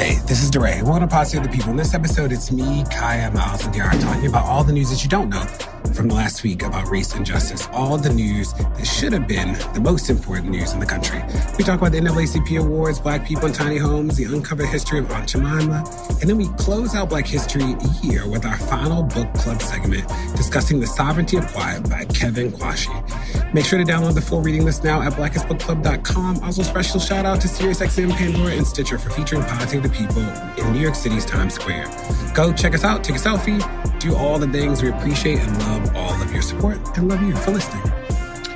Hey, this is DeRay. Welcome to Pod Save the People. In this episode, it's me, Kaya, Miles, and Diara talking about all the news that you don't know from last week about race and justice. All the news that should have been the most important news in the country. We talk about the NAACP Awards, Black People in Tiny Homes, the uncovered history of Aunt Jemima, and then we close out Black History Year with our final book club segment discussing The Sovereignty of Quiet by Kevin Quashie. Make sure to download the full reading list now at blackestbookclub.com. Also, special shout out to SiriusXM, Pandora, and Stitcher for featuring Pod Save the People in New York City's Times Square. Go check us out, take a selfie, do all the things we appreciate and love all of your support and love you for listening.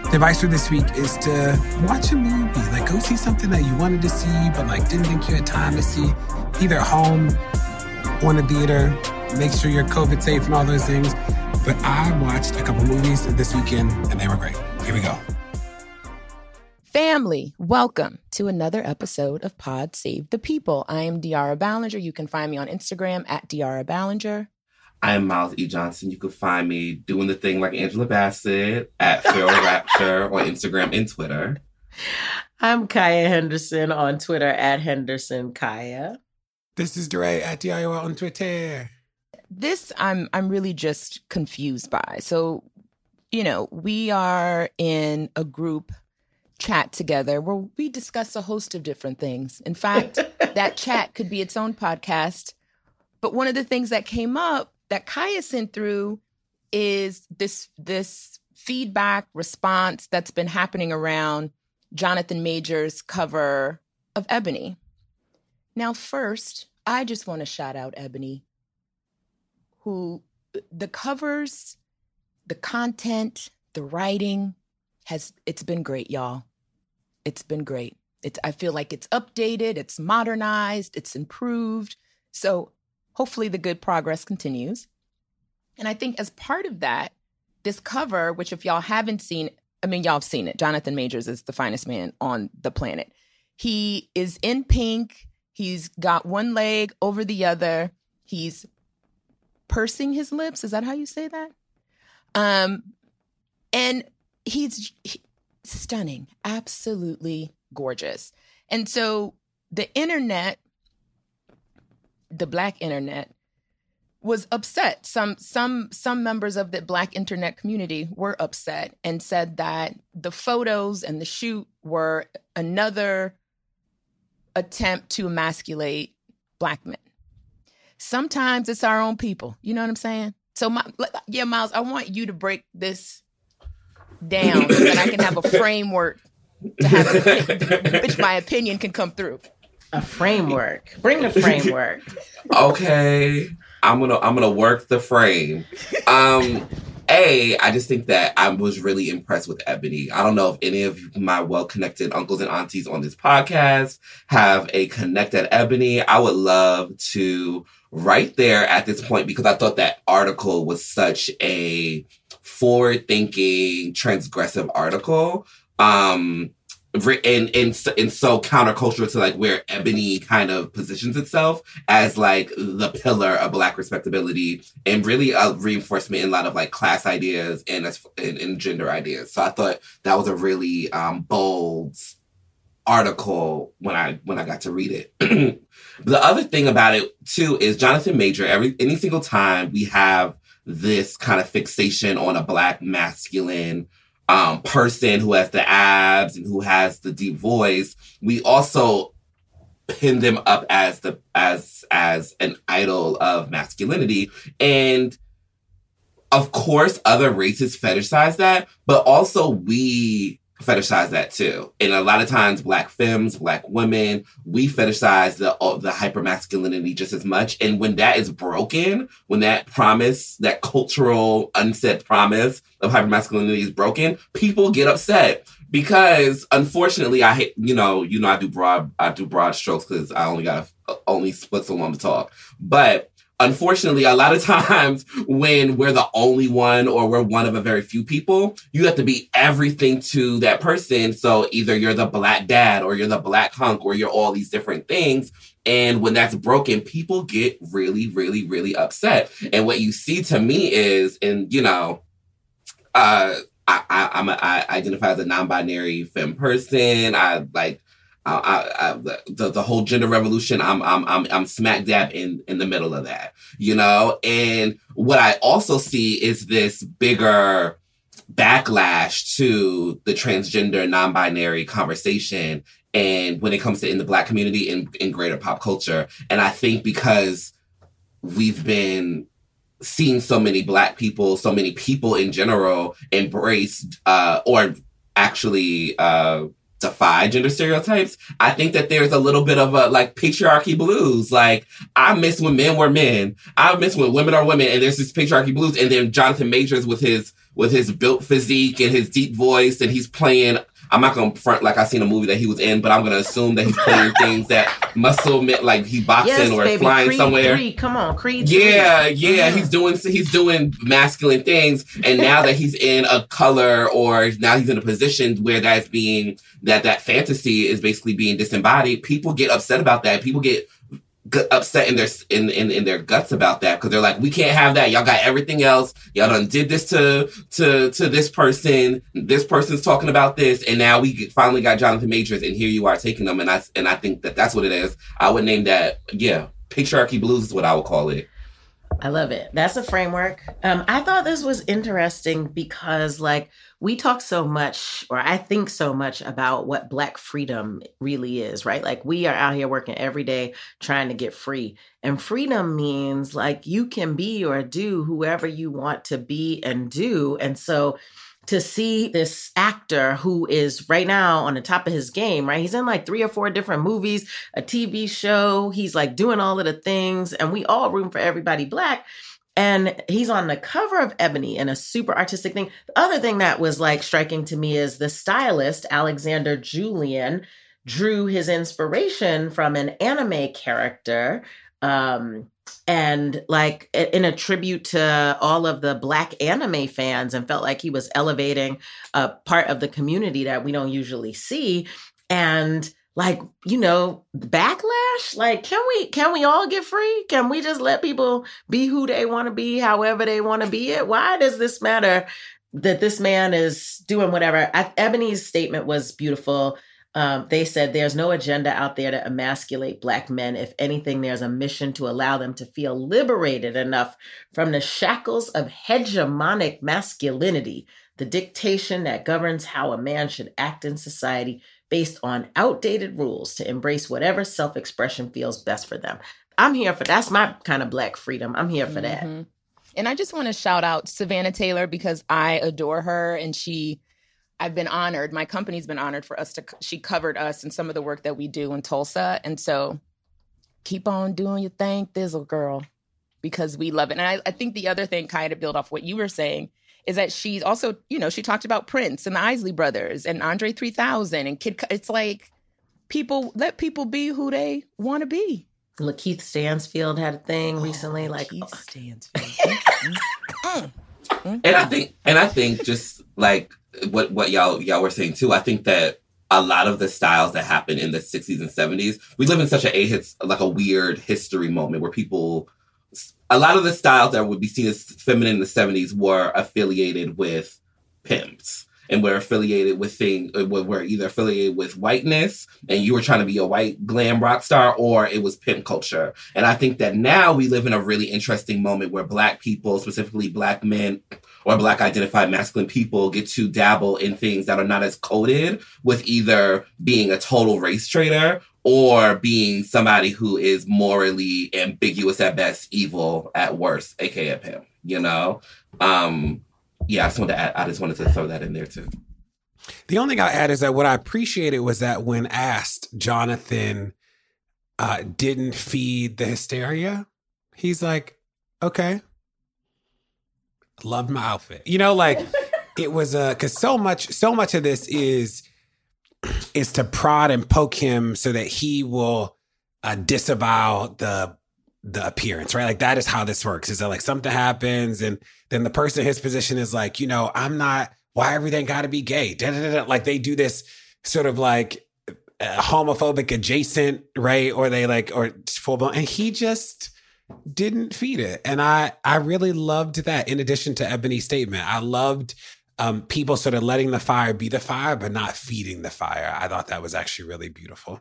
The advice for this week is to watch a movie. Like, go see something that you wanted to see, but like didn't think you had time to see, either home or in the theater. Make sure you're COVID safe and all those things. But I watched a couple movies this weekend and they were great. Here we go. Family, welcome to another episode of Pod Save the People. I am Diara Balenger. You can find me on Instagram at Diara Balenger. I am Miles E. Johnson. You can find me doing the thing like Angela Bassett at Feral Rapture on Instagram and Twitter. I'm Kaya Henderson on Twitter at Henderson Kaya. This is DeRay at DIY on Twitter. This I'm I'm really just confused by. So, you know, we are in a group chat together where we discuss a host of different things. In fact, that chat could be its own podcast. But one of the things that came up that Kaya sent through is this this feedback response that's been happening around Jonathan Majors' cover of Ebony. Now, first, I just want to shout out Ebony, who the covers, the content, the writing has it's been great, y'all. It's been great. It's I feel like it's updated, it's modernized, it's improved. So hopefully the good progress continues. And I think as part of that, this cover, which if y'all haven't seen, I mean, y'all have seen it. Jonathan Majors is the finest man on the planet. He is in pink. He's got one leg over the other. He's pursing his lips. Is that how you say that? Um, and he's he, stunning, absolutely gorgeous. And so the internet, the black internet, was upset. Some some some members of the black internet community were upset and said that the photos and the shoot were another attempt to emasculate black men. Sometimes it's our own people. You know what I'm saying? So my yeah, Miles, I want you to break this down so that I can have a framework to have which my opinion can come through. A framework. Bring the framework. okay. I'm gonna I'm gonna work the frame. Um a, I just think that I was really impressed with Ebony. I don't know if any of my well connected uncles and aunties on this podcast have a connected Ebony. I would love to right there at this point because I thought that article was such a forward thinking, transgressive article. Um, and, and, and so countercultural to like where ebony kind of positions itself as like the pillar of black respectability and really a reinforcement in a lot of like class ideas and, and, and gender ideas. So i thought that was a really um, bold article when i when i got to read it. The other thing about it too is jonathan major every any single time we have this kind of fixation on a black masculine um, person who has the abs and who has the deep voice, we also pin them up as the as as an idol of masculinity. And of course other races fetishize that but also we fetishize that too. And a lot of times black femmes black women we fetishize the uh, the hyper masculinity just as much. And when that is broken when that promise that cultural unsaid promise of hyper masculinity is broken people get upset. Because unfortunately, I hate you know you know I do broad I do broad strokes because I only got uh, only split so long to talk, but unfortunately, a lot of times when we're the only one or we're one of a very few people, you have to be everything to that person. So either you're the black dad or you're the black hunk or you're all these different things. And when that's broken, people get really, really, really upset. And what you see to me is, and you know, uh, I, I, I'm a, I identify as a non-binary femme person. I like I, I, the the whole gender revolution. I'm I'm I'm I'm smack dab in in the middle of that, you know. And what I also see is this bigger backlash to the transgender non-binary conversation and when it comes to in the black community in, in greater pop culture and i think because we've been seeing so many black people so many people in general embrace uh, or actually uh, defy gender stereotypes. I think that there's a little bit of a like patriarchy blues. Like I miss when men were men. I miss when women are women. And there's this patriarchy blues. And then Jonathan Majors with his with his built physique and his deep voice, and he's playing I'm not gonna front like I seen a movie that he was in, but I'm gonna assume that he's playing things that muscle meant like he boxing Yes, or baby. flying Creed somewhere. Come on, Creed. Yeah, yeah, Mhm. he's doing he's doing masculine things, and now that he's in a color or now he's in a position where that's being that that fantasy is basically being disembodied, people get upset about that. People get upset in their in, in in their guts about that because they're like, we can't have that. Y'all got everything else. Y'all done did this to to to this person. This person's talking about this, and now we finally got Jonathan Majors, and here you are taking them, and I and I think that that's what it is. I would name that, yeah, patriarchy blues is what I would call it. I love it. That's a framework. Um, I thought this was interesting because, like, we talk so much, or I think so much about what Black freedom really is, right? Like, we are out here working every day trying to get free. And freedom means, like, you can be or do whoever you want to be and do. And so, to see this actor who is right now on the top of his game, right? He's in like three or four different movies, a TV show. He's like doing all of the things, and we all room for everybody black. And he's on the cover of Ebony in a super artistic thing. The other thing that was like striking to me is the stylist, Alexander Julian, drew his inspiration from an anime character. Um, and like in a tribute to all of the black anime fans and felt like he was elevating a part of the community that we don't usually see. And like you know backlash? Like can we can we all get free? Can we just let people be who they want to be however they want to be it? Why does this matter that this man is doing whatever? I, ebony's statement was beautiful um, they said there's no agenda out there to emasculate black men. If anything, there's a mission to allow them to feel liberated enough from the shackles of hegemonic masculinity, the dictation that governs how a man should act in society based on outdated rules to embrace whatever self expression feels best for them. I'm here for that's my kind of black freedom. I'm here for that. Mhm. And I just want to shout out Savannah Taylor because I adore her and she I've been honored. My company's been honored for us to she covered us and some of the work that we do in Tulsa. And so keep on doing your thing, Thizzle girl, because we love it. And I, I think the other thing, kind of build off what you were saying, is that she's also, you know, she talked about Prince and the Isley brothers and Andre 3000 and Kid. It's like people let people be who they want to be. LaKeith Stanfield had a thing recently, Oh, like Keith Stanfield. Mm, mm, And I think, and I think, just like what what y'all y'all were saying too, I think that a lot of the styles that happened in the '60s and '70s, we live in such a, hits like a weird history moment where people, a lot of the styles that would be seen as feminine in the '70s were affiliated with pimps and were affiliated with thing uh, were either affiliated with whiteness and you were trying to be a white glam rock star or it was pimp culture. And i think that now we live in a really interesting moment where black people specifically black men or black identified masculine people get to dabble in things that are not as coded with either being a total race traitor or being somebody who is morally ambiguous at best evil at worst aka a pimp you know um yeah, I just wanted to add, I just wanted to throw that in there too. The only thing I'll add is that what I appreciated was that when asked, Jonathan uh, didn't feed the hysteria. He's like, okay, loved my outfit. You know, like it was a because so much so much of this is is to prod and poke him so that he will uh, disavow the the appearance, right? Like that is how this works. Is that like something happens and then the person in his position is like, you know, I'm not. Why everything got to be gay? Da, da, da, like they do this sort of like uh, homophobic adjacent, right? Or they like or full blown, and he just didn't feed it. And I I really loved that. In addition to Ebony's statement, I loved um, people sort of letting the fire be the fire, but not feeding the fire. I thought that was actually really beautiful.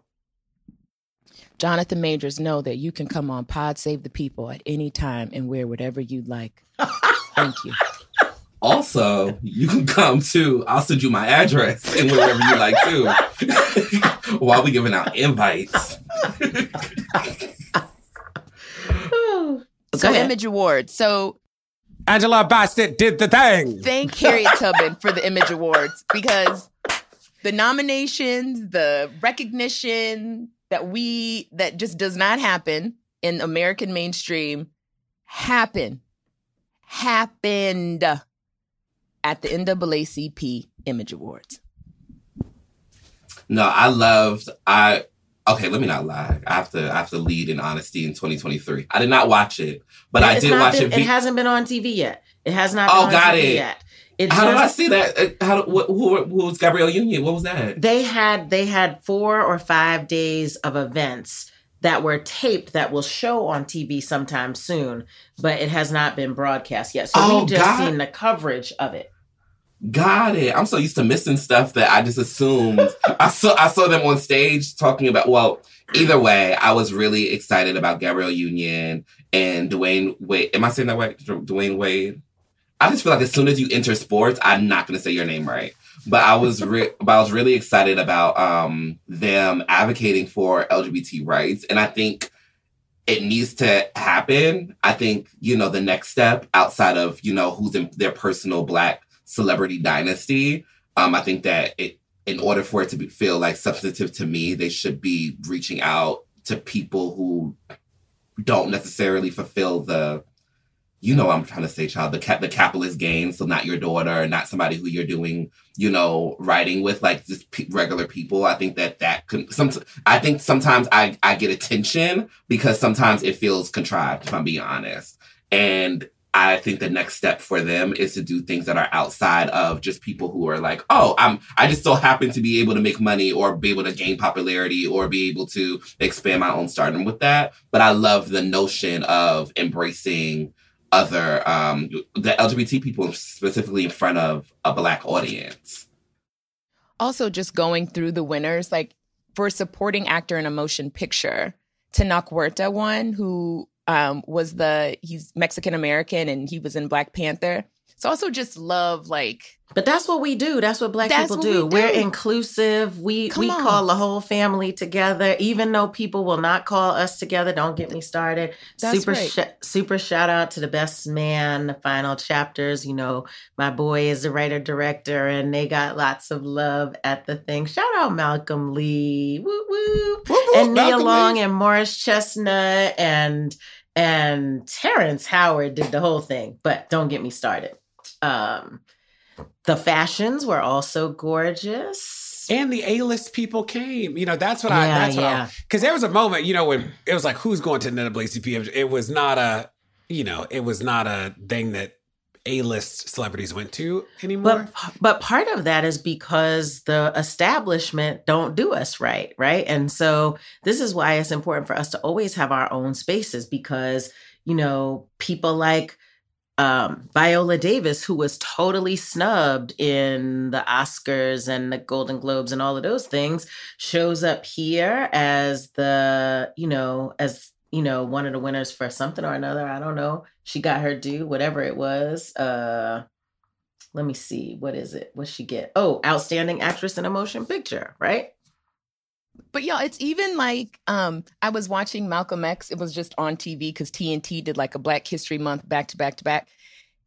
Jonathan Majors, know that you can come on Pod Save the People at any time and wear whatever you'd like. Thank you. Also, you can come too. I'll send you my address and wherever you like too. While we giving out invites. so Image Awards. So Angela Bassett did the thing. Thank Harriet Tubman for the Image Awards because the nominations, the recognition that we that just does not happen in American mainstream happen happened at the NAACP Image Awards. No, I loved I okay, let me not lie. I have to I have to lead in honesty in 2023. I did not watch it, but I did watch been, it. It hasn't been on TV yet. It has not. Oh, got TV it. Yet. It how just, did I see that? Uh, how who, who, who was Gabrielle Union? What was that? They had they had four or five days of events that were taped that will show on TV sometime soon, but it has not been broadcast yet. So oh, we've just God. seen the coverage of it. Got it. I'm so used to missing stuff that I just assumed. I saw I saw them on stage talking about. Well, either way, I was really excited about Gabrielle Union and Dwyane Wade. Am I saying that right? Dwyane Wade. I just feel like as soon as you enter sports, I'm not going to say your name right. But I was re- but I was really excited about um, them advocating for LGBT rights, and I think it needs to happen. I think you know the next step outside of you know who's in their personal black celebrity dynasty. Um, I think that it, in order for it to be, feel like substantive to me, they should be reaching out to people who don't necessarily fulfill the, you know, I'm trying to say, child, the cap, the capitalist gain. So not your daughter, not somebody who you're doing, you know, writing with, like just p- regular people. I think that that can. Some, I think sometimes I I get attention because sometimes it feels contrived. If I'm being honest, and I think the next step for them is to do things that are outside of just people who are like, oh, I'm I just so happen to be able to make money or be able to gain popularity or be able to expand my own stardom with that. But I love the notion of embracing other um the LGBT people specifically in front of a black audience. Also just going through the winners, like for supporting actor in a motion picture, Tenoch Huerta won, who um, was the he's Mexican American and he was in Black Panther. So also just love like But that's what we do. That's what black that's people do. We are inclusive. We Come we on. call the whole family together even though people will not call us together. Don't get me started. That's super right. sh- super shout out to the best man, the final chapters, you know, my boy is the writer director and they got lots of love at the thing. Shout out Malcolm Lee. Woo woo. and Nia Long Lee. and Morris Chestnut and and Terrence Howard did the whole thing, but don't get me started. Um, the fashions were also gorgeous. And the A-list people came. You know, that's what yeah, I. That's what yeah. Because there was a moment, you know, when it was like, "Who's going to NAACP?" It was not a, you know, it was not a thing that a-list celebrities went to anymore. But but part of that is because the establishment don't do us right, right? And so this is why it's important for us to always have our own spaces because, you know, people like um, Viola Davis, who was totally snubbed in the Oscars and the Golden Globes and all of those things, shows up here as the, you know, as, you know, one of the winners for something or another. I don't know. She got her due, whatever it was. Uh, let me see. What is it? What she get? Oh, outstanding actress in a motion picture, right? But y'all, it's even like um, I was watching Malcolm X. It was just on TV because TNT did like a Black History Month back to back to back,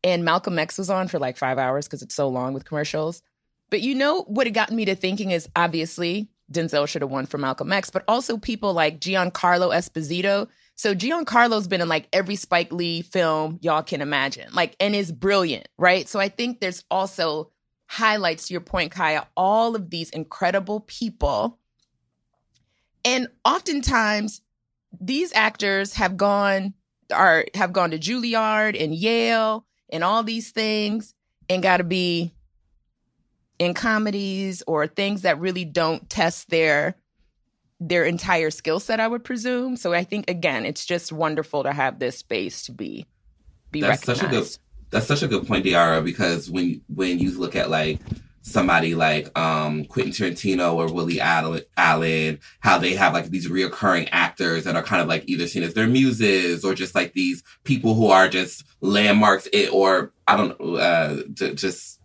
and Malcolm X was on for like five hours because it's so long with commercials. But you know what it got me to thinking is obviously Denzel should have won for Malcolm X, but also people like Giancarlo Esposito. So Giancarlo's been in like every Spike Lee film y'all can imagine, like, and is brilliant, right? So I think there's also highlights to your point, Kaya, all of these incredible people. And oftentimes these actors have gone are have gone to Juilliard and Yale and all these things and got to be in comedies or things that really don't test their their entire skill set i would presume. So i think again it's just wonderful to have this space to be be that's recognized such a good that's such a good point diara because when when you look at like somebody like um quentin tarantino or Woody Allen, how they have like these reoccurring actors that are kind of like either seen as their muses or just like these people who are just landmarks it, or i don't know uh just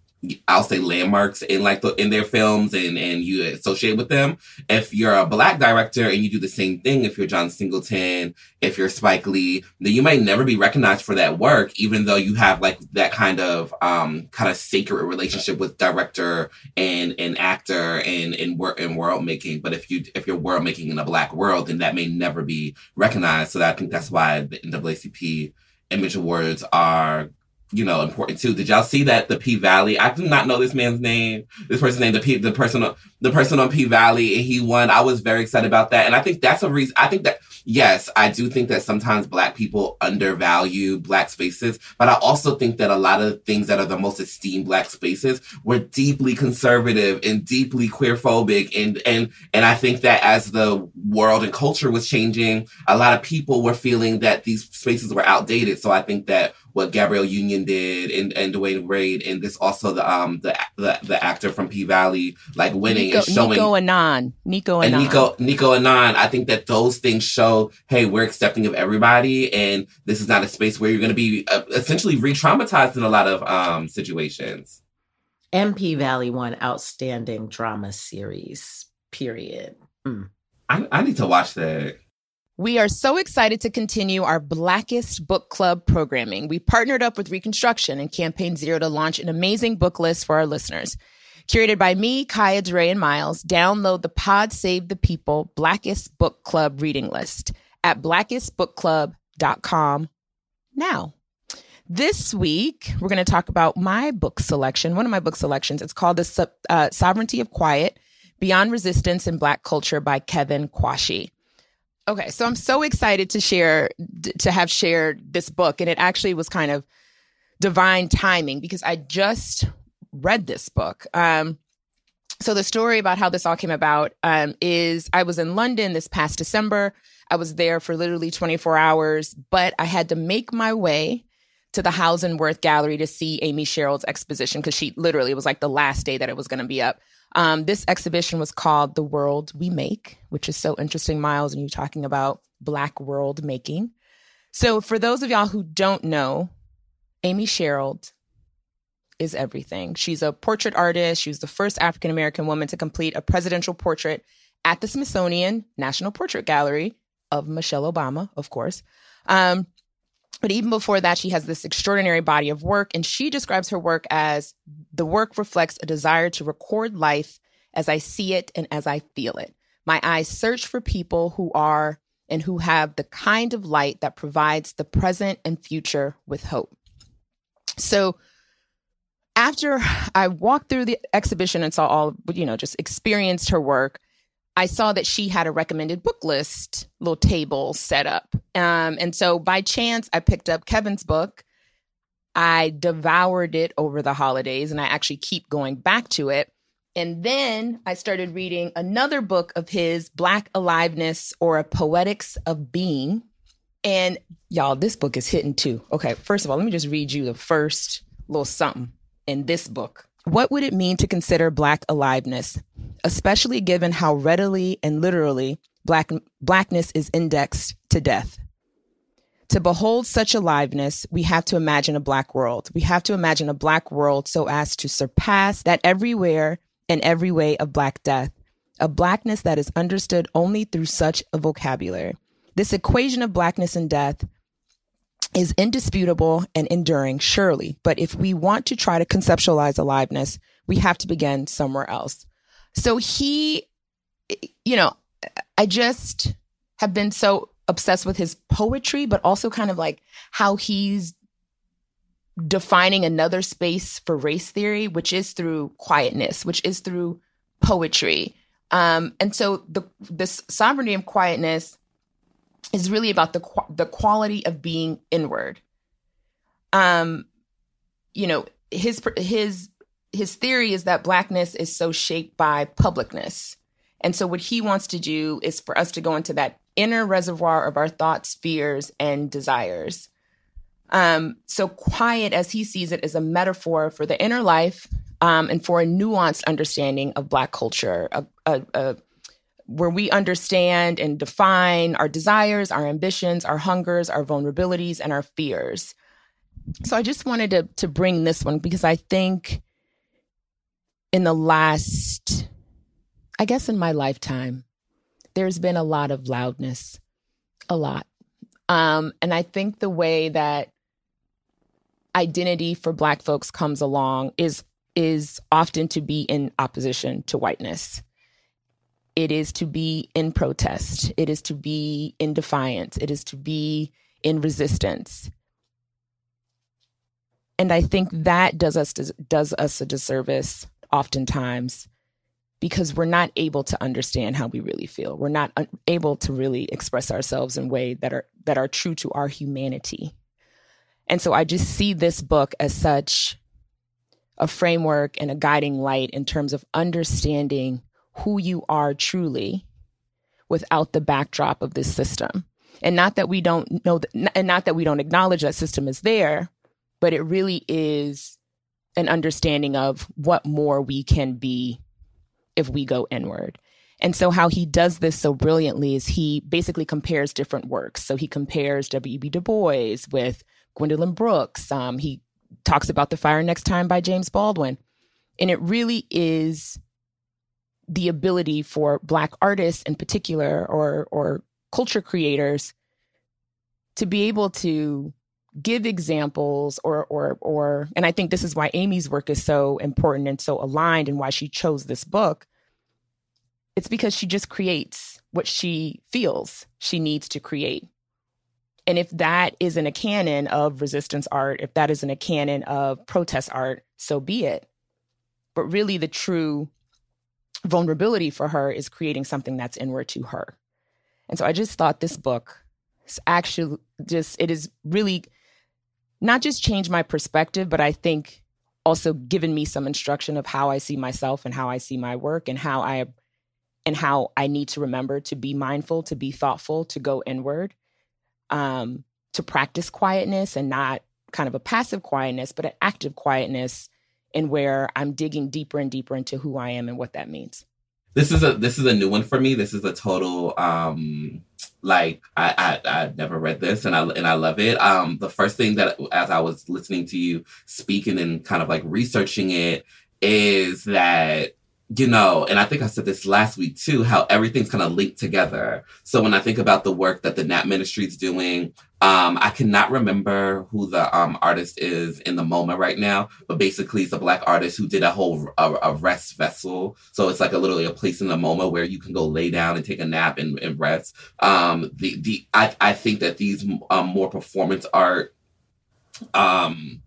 I'll say landmarks in like the in their films and and you associate with them. If you're a black director and you do the same thing, if you're John Singleton, if you're Spike Lee, then you might never be recognized for that work, even though you have like that kind of um kind of sacred relationship with director and and actor and and work and world making. But if you if you're world making in a black world, then that may never be recognized. So I think that's why the NAACP Image Awards are you know, important too. Did y'all see that the P Valley? I do not know this man's name. This person's name, the P, the person, on, the person on P Valley, and he won. I was very excited about that, and I think that's a reason. I think that yes, I do think that sometimes Black people undervalue Black spaces, but I also think that a lot of things that are the most esteemed Black spaces were deeply conservative and deeply queerphobic, and and and I think that as the world and culture was changing, a lot of people were feeling that these spaces were outdated. So I think that what Gabrielle Union did and, and Dwyane Wade and this also the um the the, the actor from P Valley like winning Nico, and showing Nicco Annan. Nicco Annan. and Nico Nicco Annan. I think that those things show, hey, we're accepting of everybody, and this is not a space where you're going to be uh, essentially re-traumatized in a lot of um situations. MP Valley won outstanding drama series. Period. Mm. I, I need to watch that. We are so excited to continue our Blackest Book Club programming. We partnered up with Reconstruction and Campaign Zero to launch an amazing book list for our listeners. Curated by me, Kaya DeRay, and Miles, download the Pod Save the People Blackest Book Club reading list at blackestbookclub.com now. This week, we're going to talk about my book selection, one of my book selections. It's called The uh, Sovereignty of Quiet Beyond Resistance in Black Culture by Kevin Quashie. Okay, so I'm so excited to share to have shared this book and it actually was kind of divine timing because I just read this book. Um so the story about how this all came about um, is I was in London this past December. I was there for literally 24 hours, but I had to make my way to the Wirth Gallery to see Amy Sherald's exposition because she literally was like the last day that it was going to be up. Um, this exhibition was called The World We Make, which is so interesting, Miles, and you talking about Black world making. So, for those of y'all who don't know, Amy Sherald is everything. She's a portrait artist. She was the first African American woman to complete a presidential portrait at the Smithsonian National Portrait Gallery of Michelle Obama, of course. Um, but even before that, she has this extraordinary body of work, and she describes her work as the work reflects a desire to record life as I see it and as I feel it. My eyes search for people who are and who have the kind of light that provides the present and future with hope. So, after I walked through the exhibition and saw all, you know, just experienced her work, I saw that she had a recommended book list little table set up. Um, and so by chance, I picked up Kevin's book. I devoured it over the holidays and I actually keep going back to it. And then I started reading another book of his, Black Aliveness or a Poetics of Being. And y'all, this book is hitting too. Okay, first of all, let me just read you the first little something in this book. What would it mean to consider Black aliveness, especially given how readily and literally black, Blackness is indexed to death? To behold such aliveness, we have to imagine a Black world. We have to imagine a Black world so as to surpass that everywhere and every way of Black death, a Blackness that is understood only through such a vocabulary. This equation of Blackness and death is indisputable and enduring, surely. But if we want to try to conceptualize aliveness, we have to begin somewhere else. So he, you know, I just have been so obsessed with his poetry, but also kind of like how he's defining another space for race theory, which is through quietness, which is through poetry. Um, and so the this sovereignty of quietness is really about the the quality of being inward. Um, you know, his his his theory is that blackness is so shaped by publicness. And so what he wants to do is for us to go into that inner reservoir of our thoughts, fears, and desires. Um, so quiet, as he sees it, is a metaphor for the inner life um, and for a nuanced understanding of Black culture, a, a, a, where we understand and define our desires, our ambitions, our hungers, our vulnerabilities, and our fears. So I just wanted to to bring this one because I think in the last, I guess, in my lifetime, there's been a lot of loudness, a lot. Um, and I think the way that identity for Black folks comes along is is often to be in opposition to whiteness. It is to be in protest. It is to be in defiance. It is to be in resistance. And I think that does us does us a disservice oftentimes because we're not able to understand how we really feel. We're not un- able to really express ourselves in ways that are that are true to our humanity. And so I just see this book as such a framework and a guiding light in terms of understanding who you are truly without the backdrop of this system. And not that we don't know, that, and not that we don't acknowledge that system is there, but it really is an understanding of what more we can be if we go inward. And so, how he does this so brilliantly is he basically compares different works. So, he compares W.E.B. Du Bois with Gwendolyn Brooks. Um, he talks about The Fire Next Time by James Baldwin. And it really is the ability for Black artists in particular or, or culture creators to be able to give examples or or or and I think this is why Amy's work is so important and so aligned and why she chose this book. It's because she just creates what she feels she needs to create. And if that isn't a canon of resistance art, if that isn't a canon of protest art, so be it. But really the true vulnerability for her is creating something that's inward to her. And so I just thought this book is actually just it is really not just changed my perspective, but I think also given me some instruction of how I see myself and how I see my work and how I and how I need to remember to be mindful, to be thoughtful, to go inward, um, to practice quietness and not kind of a passive quietness, but an active quietness in where I'm digging deeper and deeper into who I am and what that means. This is a this is a new one for me. This is a total um like I, I I never read this and I and I love it. Um, the first thing that as I was listening to you speaking and kind of like researching it is that you know, and I think I said this last week too, how everything's kind of linked together. So when I think about the work that the Nap Ministry is doing, um, I cannot remember who the um, artist is in the moment right now, but basically it's a black artist who did a whole a, a rest vessel. So it's like a literally a place in the moment where you can go lay down and take a nap and, and rest. Um, the the I, I think that these um, more performance art, um,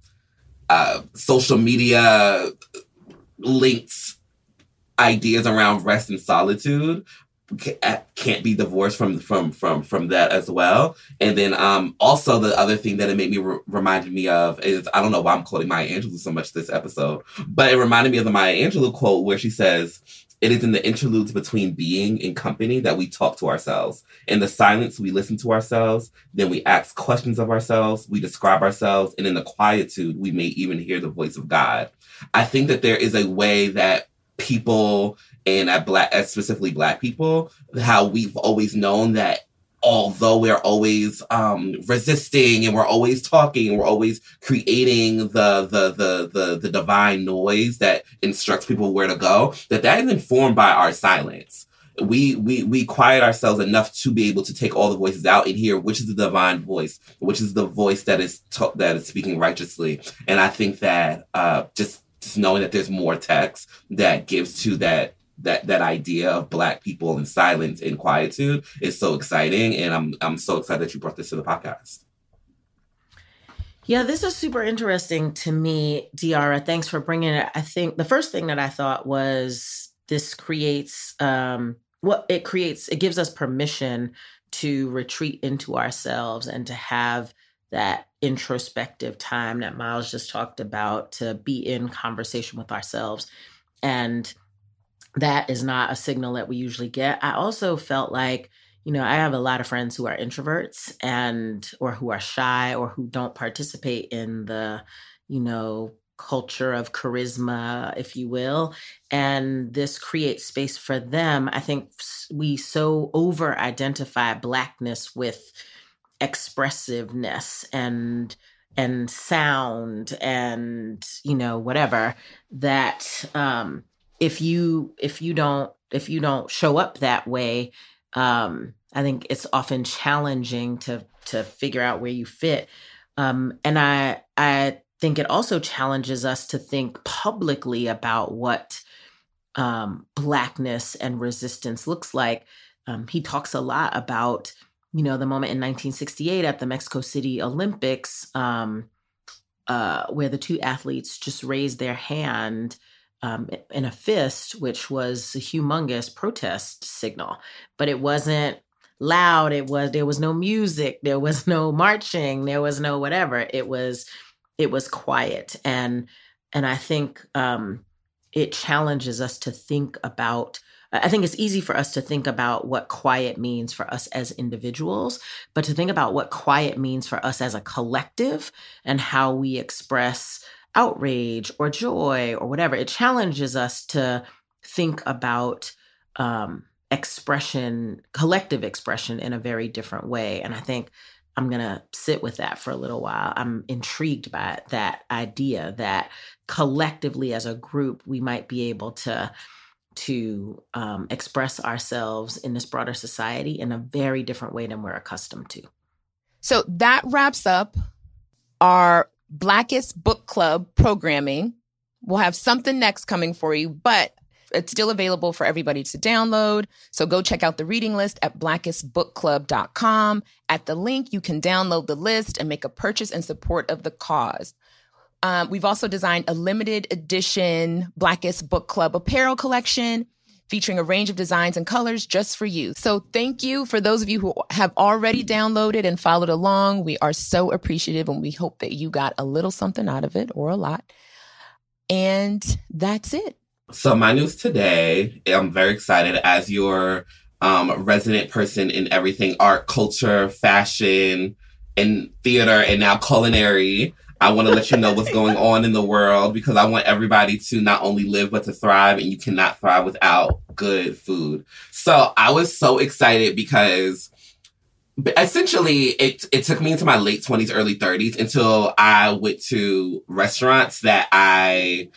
uh, social media links ideas around rest and solitude can't be divorced from from from from that as well. And then um also the other thing that it made me re- reminded me of is I don't know why I'm quoting Maya Angelou so much this episode, but it reminded me of the Maya Angelou quote where she says. It is in the interludes between being and company that we talk to ourselves. In the silence, we listen to ourselves. Then we ask questions of ourselves. We describe ourselves. And in the quietude, we may even hear the voice of God. I think that there is a way that people and at black at specifically black people how we've always known that although we're always um, resisting and we're always talking we're always creating the, the the the the divine noise that instructs people where to go that that is informed by our silence. We we we quiet ourselves enough to be able to take all the voices out and hear which is the divine voice which is the voice that is to- that is speaking righteously. And i think that uh just just knowing that there's more text that gives to that that that idea of black people in silence and quietude is so exciting and i'm i'm so excited that you brought this to the podcast Yeah, this is super interesting to me, Diarra. Thanks for bringing it. I think the first thing that I thought was this creates um what it creates it gives us permission to retreat into ourselves and to have that introspective time that Miles just talked about to be in conversation with ourselves and that is not a signal that we usually get. I also felt like you know, I have a lot of friends who are introverts and or who are shy or who don't participate in the, you know, culture of charisma, if you will. And this creates space for them. I think we so over identify blackness with expressiveness and and sound and you know whatever that um if you if you don't if you don't show up that way um, I think it's often challenging to to figure out where you fit. Um, and I I think it also challenges us to think publicly about what um, blackness and resistance looks like. Um, he talks a lot about you know the moment in 1968 at the Mexico City Olympics um, uh, where the two athletes just raised their hand um, in a fist, which was a humongous protest signal, but it wasn't loud. It was there was no music, there was no marching, there was no whatever. It was it was quiet, and and I think um, it challenges us to think about. I think it's easy for us to think about what quiet means for us as individuals, but to think about what quiet means for us as a collective and how we express outrage or joy or whatever. It challenges us to think about um, expression, collective expression, in a very different way. And I think I'm going to sit with that for a little while. I'm intrigued by that idea that collectively as a group, we might be able to to um, express ourselves in this broader society in a very different way than we're accustomed to. So that wraps up our Blackest Book Club programming. We'll have something next coming for you, but it's still available for everybody to download. So go check out the reading list at blackestbookclub.com. At the link, you can download the list and make a purchase in support of the cause. Um, we've also designed a limited edition Blackest Book Club apparel collection featuring a range of designs and colors just for you. So thank you for those of you who have already downloaded and followed along. We are so appreciative and we hope that you got a little something out of it or a lot. And that's it. So my news today, I'm very excited as your um, resident person in everything art, culture, fashion, and theater, and now culinary. I want to let you know what's going on in the world because I want everybody to not only live but to thrive, and you cannot thrive without good food. So I was so excited because essentially it it took me into my late 20s early 30s until I went to restaurants that I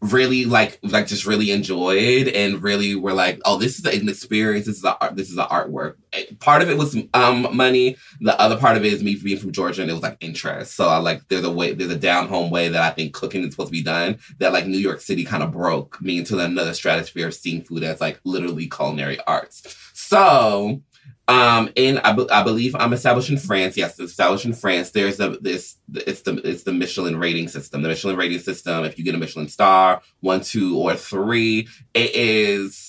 really like like just really enjoyed and really were like oh this is an experience. This is a art this is an artwork. Part of it was um money. The other part of it is me being from georgia and it was like interest. So i like there's a way there's a down home way that i think cooking is supposed to be done that like new york city kind of broke me into another stratosphere of seeing food as like literally culinary arts. So um, in I, I believe I'm established in France. Yes, established in France. There's a this it's the it's the Michelin rating system. The Michelin rating system. If you get a Michelin star, one, two, or three, it is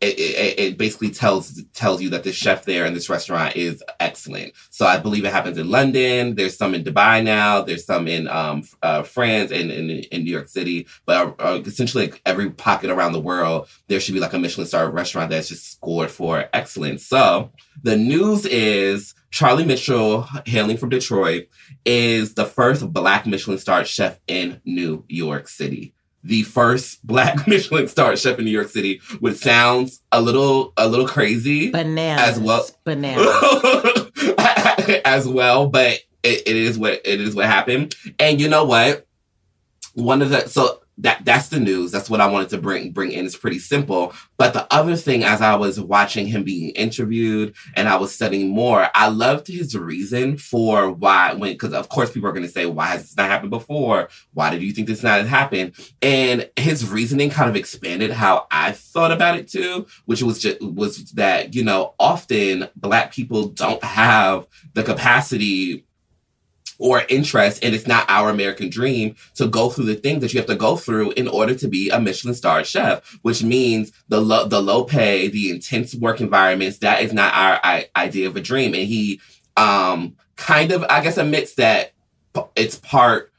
it, it, it, basically tells tells you that the chef there in this restaurant is excellent. So I believe it happens in London. There's some in Dubai now. There's some in um, uh, France and in New York City. But uh, essentially, like every pocket around the world, there should be like a Michelin star restaurant that's just scored for excellence. So the news is Charlie Mitchell, hailing from Detroit, is the first Black Michelin star chef in New York City the first black Michelin star chef in New York City, which sounds a little a little crazy. Bananas. As well. Bananas. as well, but it, it is what it is what happened. And you know what? One of the so that that's the news. That's what I wanted to bring bring in. It's pretty simple. But the other thing, as I was watching him being interviewed and I was studying more, I loved his reason for why when because of course people are going to say, why has this not happened before? Why did you think this not happened? And his reasoning kind of expanded how I thought about it too, which was just was that you know often black people don't have the capacity or interest and it's not our American dream to go through the things that you have to go through in order to be a Michelin star chef, which means the low, the low pay, the intense work environments. That is not our I- idea of a dream. And he, um, kind of, I guess, admits that it's part,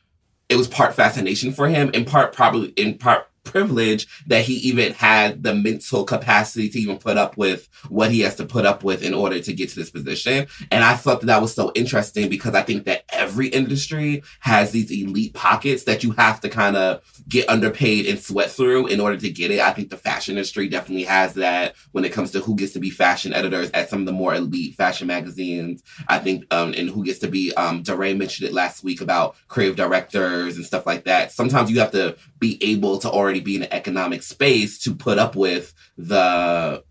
it was part fascination for him, in part probably, in part privilege that he even had the mental capacity to even put up with what he has to put up with in order to get to this position. And I thought that that was so interesting because I think that every industry has these elite pockets that you have to kind of get underpaid and sweat through in order to get it. I think the fashion industry definitely has that when it comes to who gets to be fashion editors at some of the more elite fashion magazines. I think, um, and who gets to be, um, DeRay mentioned it last week about creative directors and stuff like that. Sometimes you have to be able to already be in an economic space to put up with the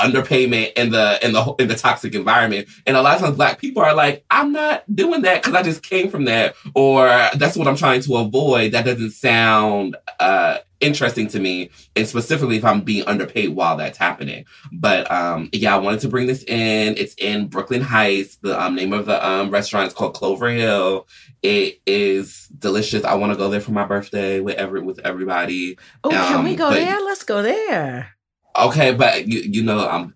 underpayment and the and the in the toxic environment. And a lot of times black people are like, I'm not doing that because I just came from that, or that's what I'm trying to avoid. That doesn't sound uh interesting to me, and specifically if I'm being underpaid while that's happening. But um yeah, I wanted to bring this in. It's in Brooklyn Heights. The um, name of the um restaurant is called Clover Hill. It is delicious. I want to go there for my birthday with every with everybody. Oh, can we Um, go but- there? Let's go there. Okay, but you you know I'm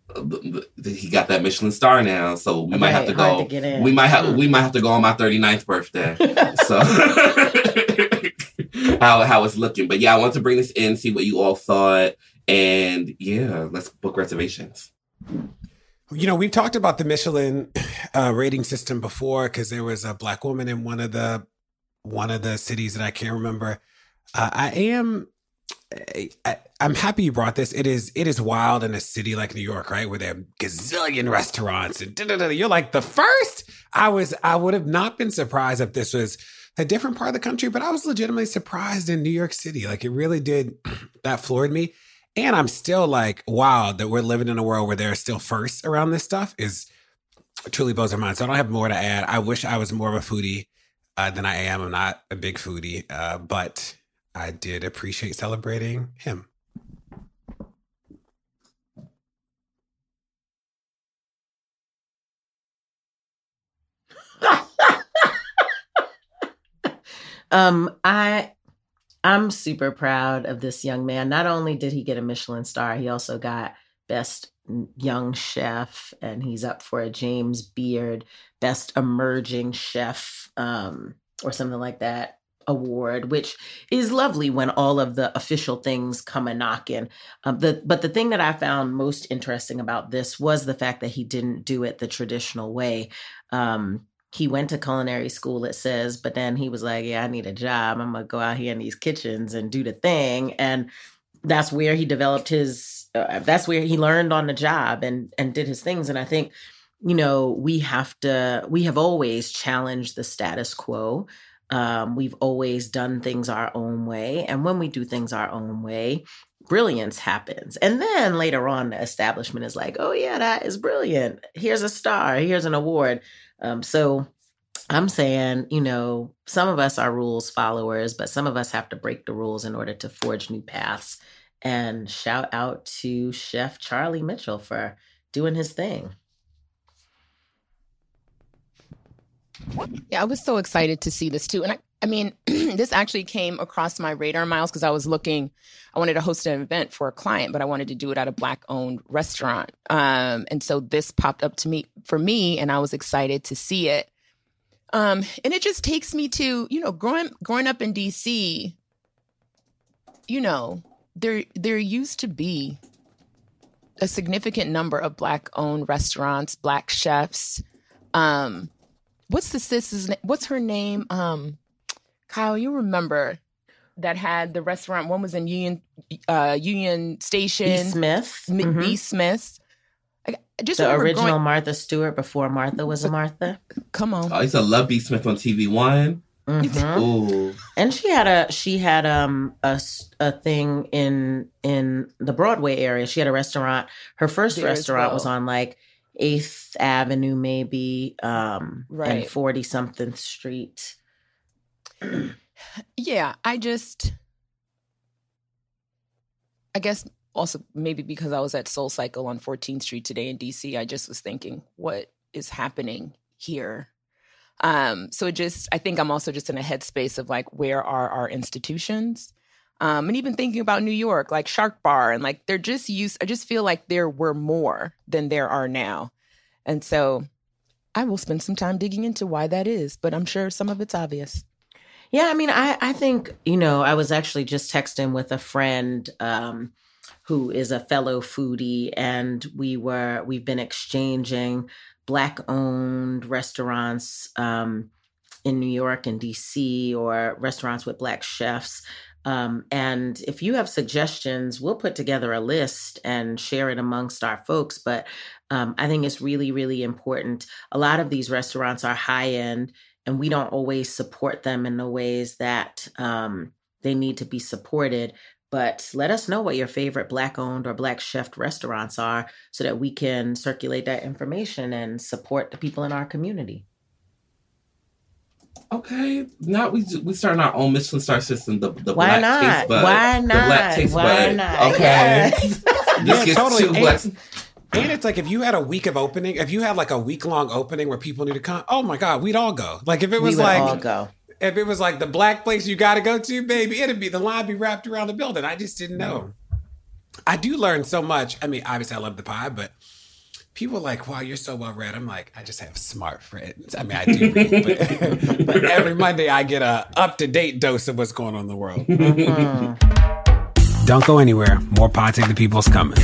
he got that Michelin star now, so we might have to go. to we might have Mm. we might have to go on my 39th birthday. so how how it's looking, but yeah, I want to bring this in, see what you all thought, and yeah, let's book reservations. You know, we've talked about the Michelin uh, rating system before because there was a black woman in one of the one of the cities that I can't remember. Uh, I am. I, I'm happy you brought this. It is it is wild in a city like New York, right, where there are gazillion restaurants and da-da-da-da. you're like the first. I was I would have not been surprised if this was a different part of the country, but I was legitimately surprised in New York City. Like it really did that floored me. And I'm still like, wow, that we're living in a world where there are still firsts around this stuff is truly blows my mind. So I don't have more to add. I wish I was more of a foodie uh, than I am. I'm not a big foodie, uh, but I did appreciate celebrating him. Um, I I'm super proud of this young man. Not only did he get a Michelin star, he also got best young chef and he's up for a James Beard best emerging chef um or something like that award which is lovely when all of the official things come a knocking um, the but the thing that i found most interesting about this was the fact that he didn't do it the traditional way. Um he went to culinary school it says but then he was like yeah i need a job. I'm gonna go out here in these kitchens and do the thing. And that's where he developed his uh, that's where he learned on the job and and did his things. And i think you know we have to we have always challenged the status quo um, we've always done things our own way and when we do things our own way brilliance happens. And then later on the establishment is like oh yeah that is brilliant. Here's a star. Here's an award. Um, so i'm saying you know some of us are rules followers but some of us have to break the rules in order to forge new paths. And shout out to chef charlie mitchell for doing his thing Yeah, I was so excited to see this too. And I, I mean, this actually came across my radar, Myles, because I was looking, I wanted to host an event for a client, but I wanted to do it at a Black owned restaurant. Um, and so this popped up to me for me, and I was excited to see it. Um, and it just takes me to, you know, growing growing up in DC, you know, there there used to be a significant number of black owned restaurants, black chefs. Um, what's the sis's name? What's her name? Um, Kyle, you remember that had the restaurant? One was in Union uh, Union Station. B. Smith, M- Mhm. B. Smith. I, I just the remember original growing- Martha Stewart before Martha was a Martha. Come on. Oh, I used to love B. Smith on TV One. Mhm. Ooh, And she had a she had um a, s- a thing in in the Broadway area. She had a restaurant. Her first There as restaurant was on like Eighth Avenue, maybe, um, and Forty something Street. Yeah, I just, I guess also maybe because I was at Soul Cycle on 14th Street today in DC, I just was thinking, what is happening here? Um, so it just, I think I'm also just in a headspace of like, where are our institutions? Um, and even thinking about New York, like Shark Bar, and like they're just used, I just feel like there were more than there are now. And so I will spend some time digging into why that is, but I'm sure some of it's obvious. Yeah, I mean, I, I think, you know, I was actually just texting with a friend um, who is a fellow foodie, and we were, we've been exchanging Black owned restaurants um, in New York and DC or restaurants with Black chefs. Um, and if you have suggestions, we'll put together a list and share it amongst our folks. But um, I think it's really, really important. A lot of these restaurants are high end, and we don't always support them in the ways that um, they need to be supported. But let us know what your favorite Black owned or Black chef restaurants are so that we can circulate that information and support the people in our community. Okay, now we we starting our own Michelin star system. The the Why black not? taste bud. Why The black not? taste Why bud. not? Okay, Yes. this Yeah, gets totally. two And- black. And it's like if you had a week of opening, if you had like a week long opening where people need to come, oh my God, we'd all go. Like if it we was would like all go. if it was like the black place you got to go to, baby, it'd be the line be wrapped around the building. I just didn't know. I do learn so much. I mean, obviously, I love the pie, but people are like, wow, you're so well read. I'm like, I just have smart friends. I mean, I do read, but, but every Monday I get a up to date dose of what's going on in the world. Mm-hmm. Don't go anywhere. More Pod Save the People's coming.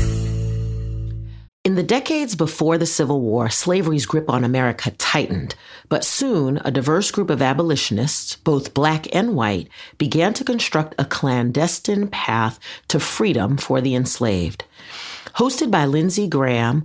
In the decades before the Civil War, slavery's grip on America tightened, but soon a diverse group of abolitionists, both black and white, began to construct a clandestine path to freedom for the enslaved. Hosted by Lindsay Graham,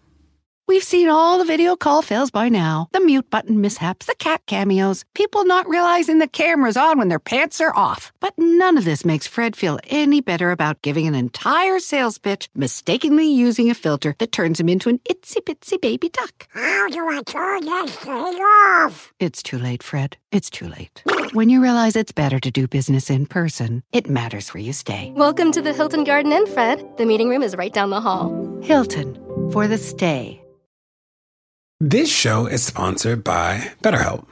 We've seen all the video call fails by now the mute button mishaps, the cat cameos, people not realizing the camera's on when their pants are off. But none of this makes Fred feel any better about giving an entire sales pitch, mistakenly using a filter that turns him into an itsy bitsy baby duck. How do I turn this thing off? It's too late, Fred. It's too late. When you realize it's better to do business in person, it matters where you stay. Welcome to the Hilton Garden Inn, Fred. The meeting room is right down the hall. Hilton, for the stay. This show is sponsored by BetterHelp.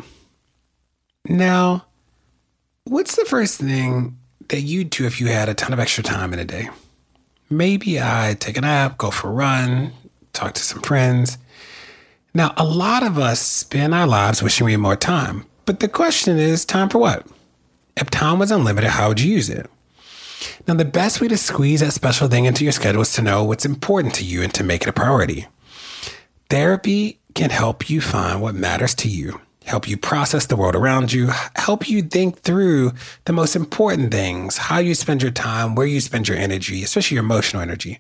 Now, what's the first thing that you'd do if you had a ton of extra time in a day? Maybe I'd take a nap, go for a run, talk to some friends. Now, a lot of us spend our lives wishing we had more time, but the question is time for what? If time was unlimited, how would you use it? Now, the best way to squeeze that special thing into your schedule is to know what's important to you and to make it a priority. Therapy can help you find what matters to you, help you process the world around you, help you think through the most important things, how you spend your time, where you spend your energy, especially your emotional energy.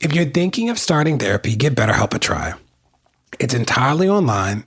If you're thinking of starting therapy, give BetterHelp a try. It's entirely online,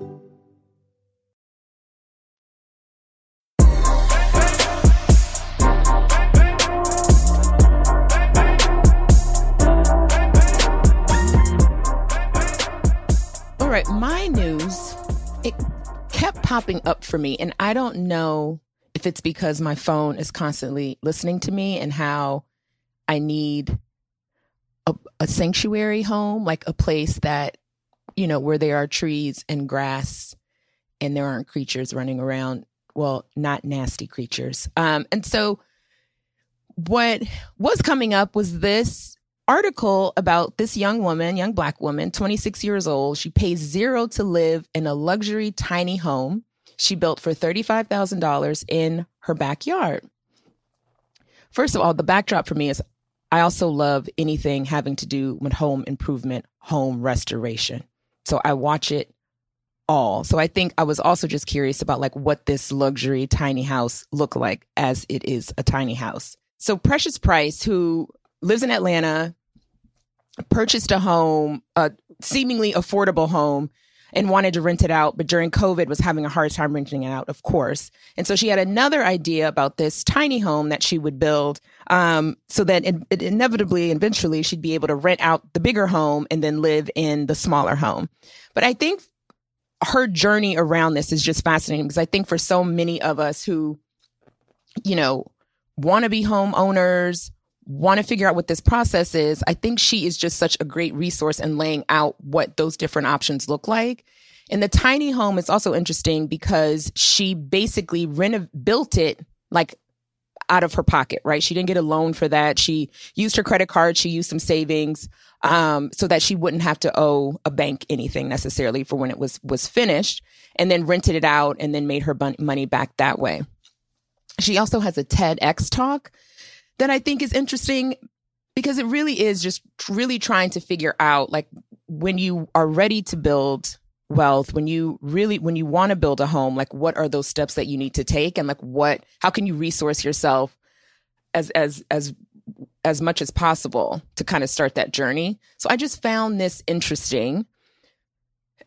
Right, my news, it kept popping up for me, and I don't know if it's because my phone is constantly listening to me and how I need a, a sanctuary home, like a place that, you know, where there are trees and grass and there aren't creatures running around. Well, not nasty creatures. Um, and so what was coming up was this article about this young woman, young black woman, 26 years old. She pays zero to live in a luxury tiny home she built for $35,000 in her backyard. First of all, the backdrop for me is I also love anything having to do with home improvement, home restoration. So I watch it all. So I think I was also just curious about like what this luxury tiny house looked like as it is a tiny house. So Precious Price, who lives in Atlanta, purchased a home, a seemingly affordable home and wanted to rent it out, but during COVID was having a hard time renting it out, of course. And so she had another idea about this tiny home that she would build um, so that it, it inevitably, eventually, she'd be able to rent out the bigger home and then live in the smaller home. But I think her journey around this is just fascinating because I think for so many of us who, you know, want to be homeowners, want to figure out what this process is, I think she is just such a great resource in laying out what those different options look like. And the tiny home is also interesting because she basically renov- built it like out of her pocket, right? She didn't get a loan for that. She used her credit card. She used some savings, um, so that she wouldn't have to owe a bank anything necessarily for when it was, was finished and then rented it out and then made her bun- money back that way. She also has a TEDx talk that I think is interesting because it really is just really trying to figure out like when you are ready to build wealth when you really when you want to build a home like what are those steps that you need to take? And like what how can you resource yourself as as as as much as possible to kind of start that journey? So i just found this interesting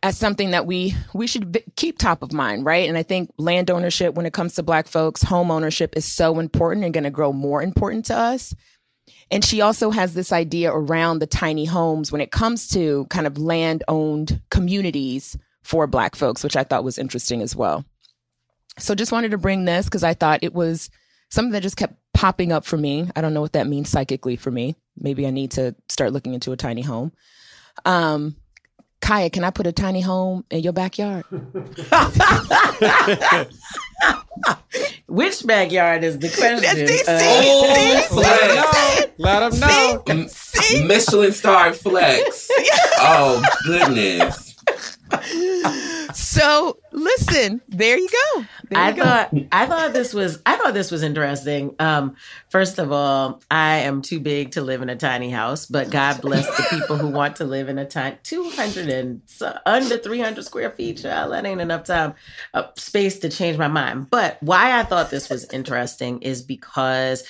as something that we we should keep top of mind, right? And I think land ownership, when it comes to Black folks, home ownership is so important and going to grow more important to us. And she also has this idea around the tiny homes when it comes to kind of land owned communities for Black folks, which I thought was interesting as well. So just wanted to bring this because I thought it was something that just kept popping up for me. I don't know what that means psychically for me. Maybe I need to start looking into a tiny home. Um, Kaya, can I put a tiny home in your backyard? Which backyard is the question? See, Uh, see, Oh, Let them know. M- Michelin star flex. oh goodness. So listen, there you go. There I you go. thought I thought this was I thought this was interesting. Um, first of all, I am too big to live in a tiny house, but God bless the people who want to live in a tiny two hundred and so, under three hundred square feet. Child, that ain't enough time uh, space to change my mind. But why I thought this was interesting is because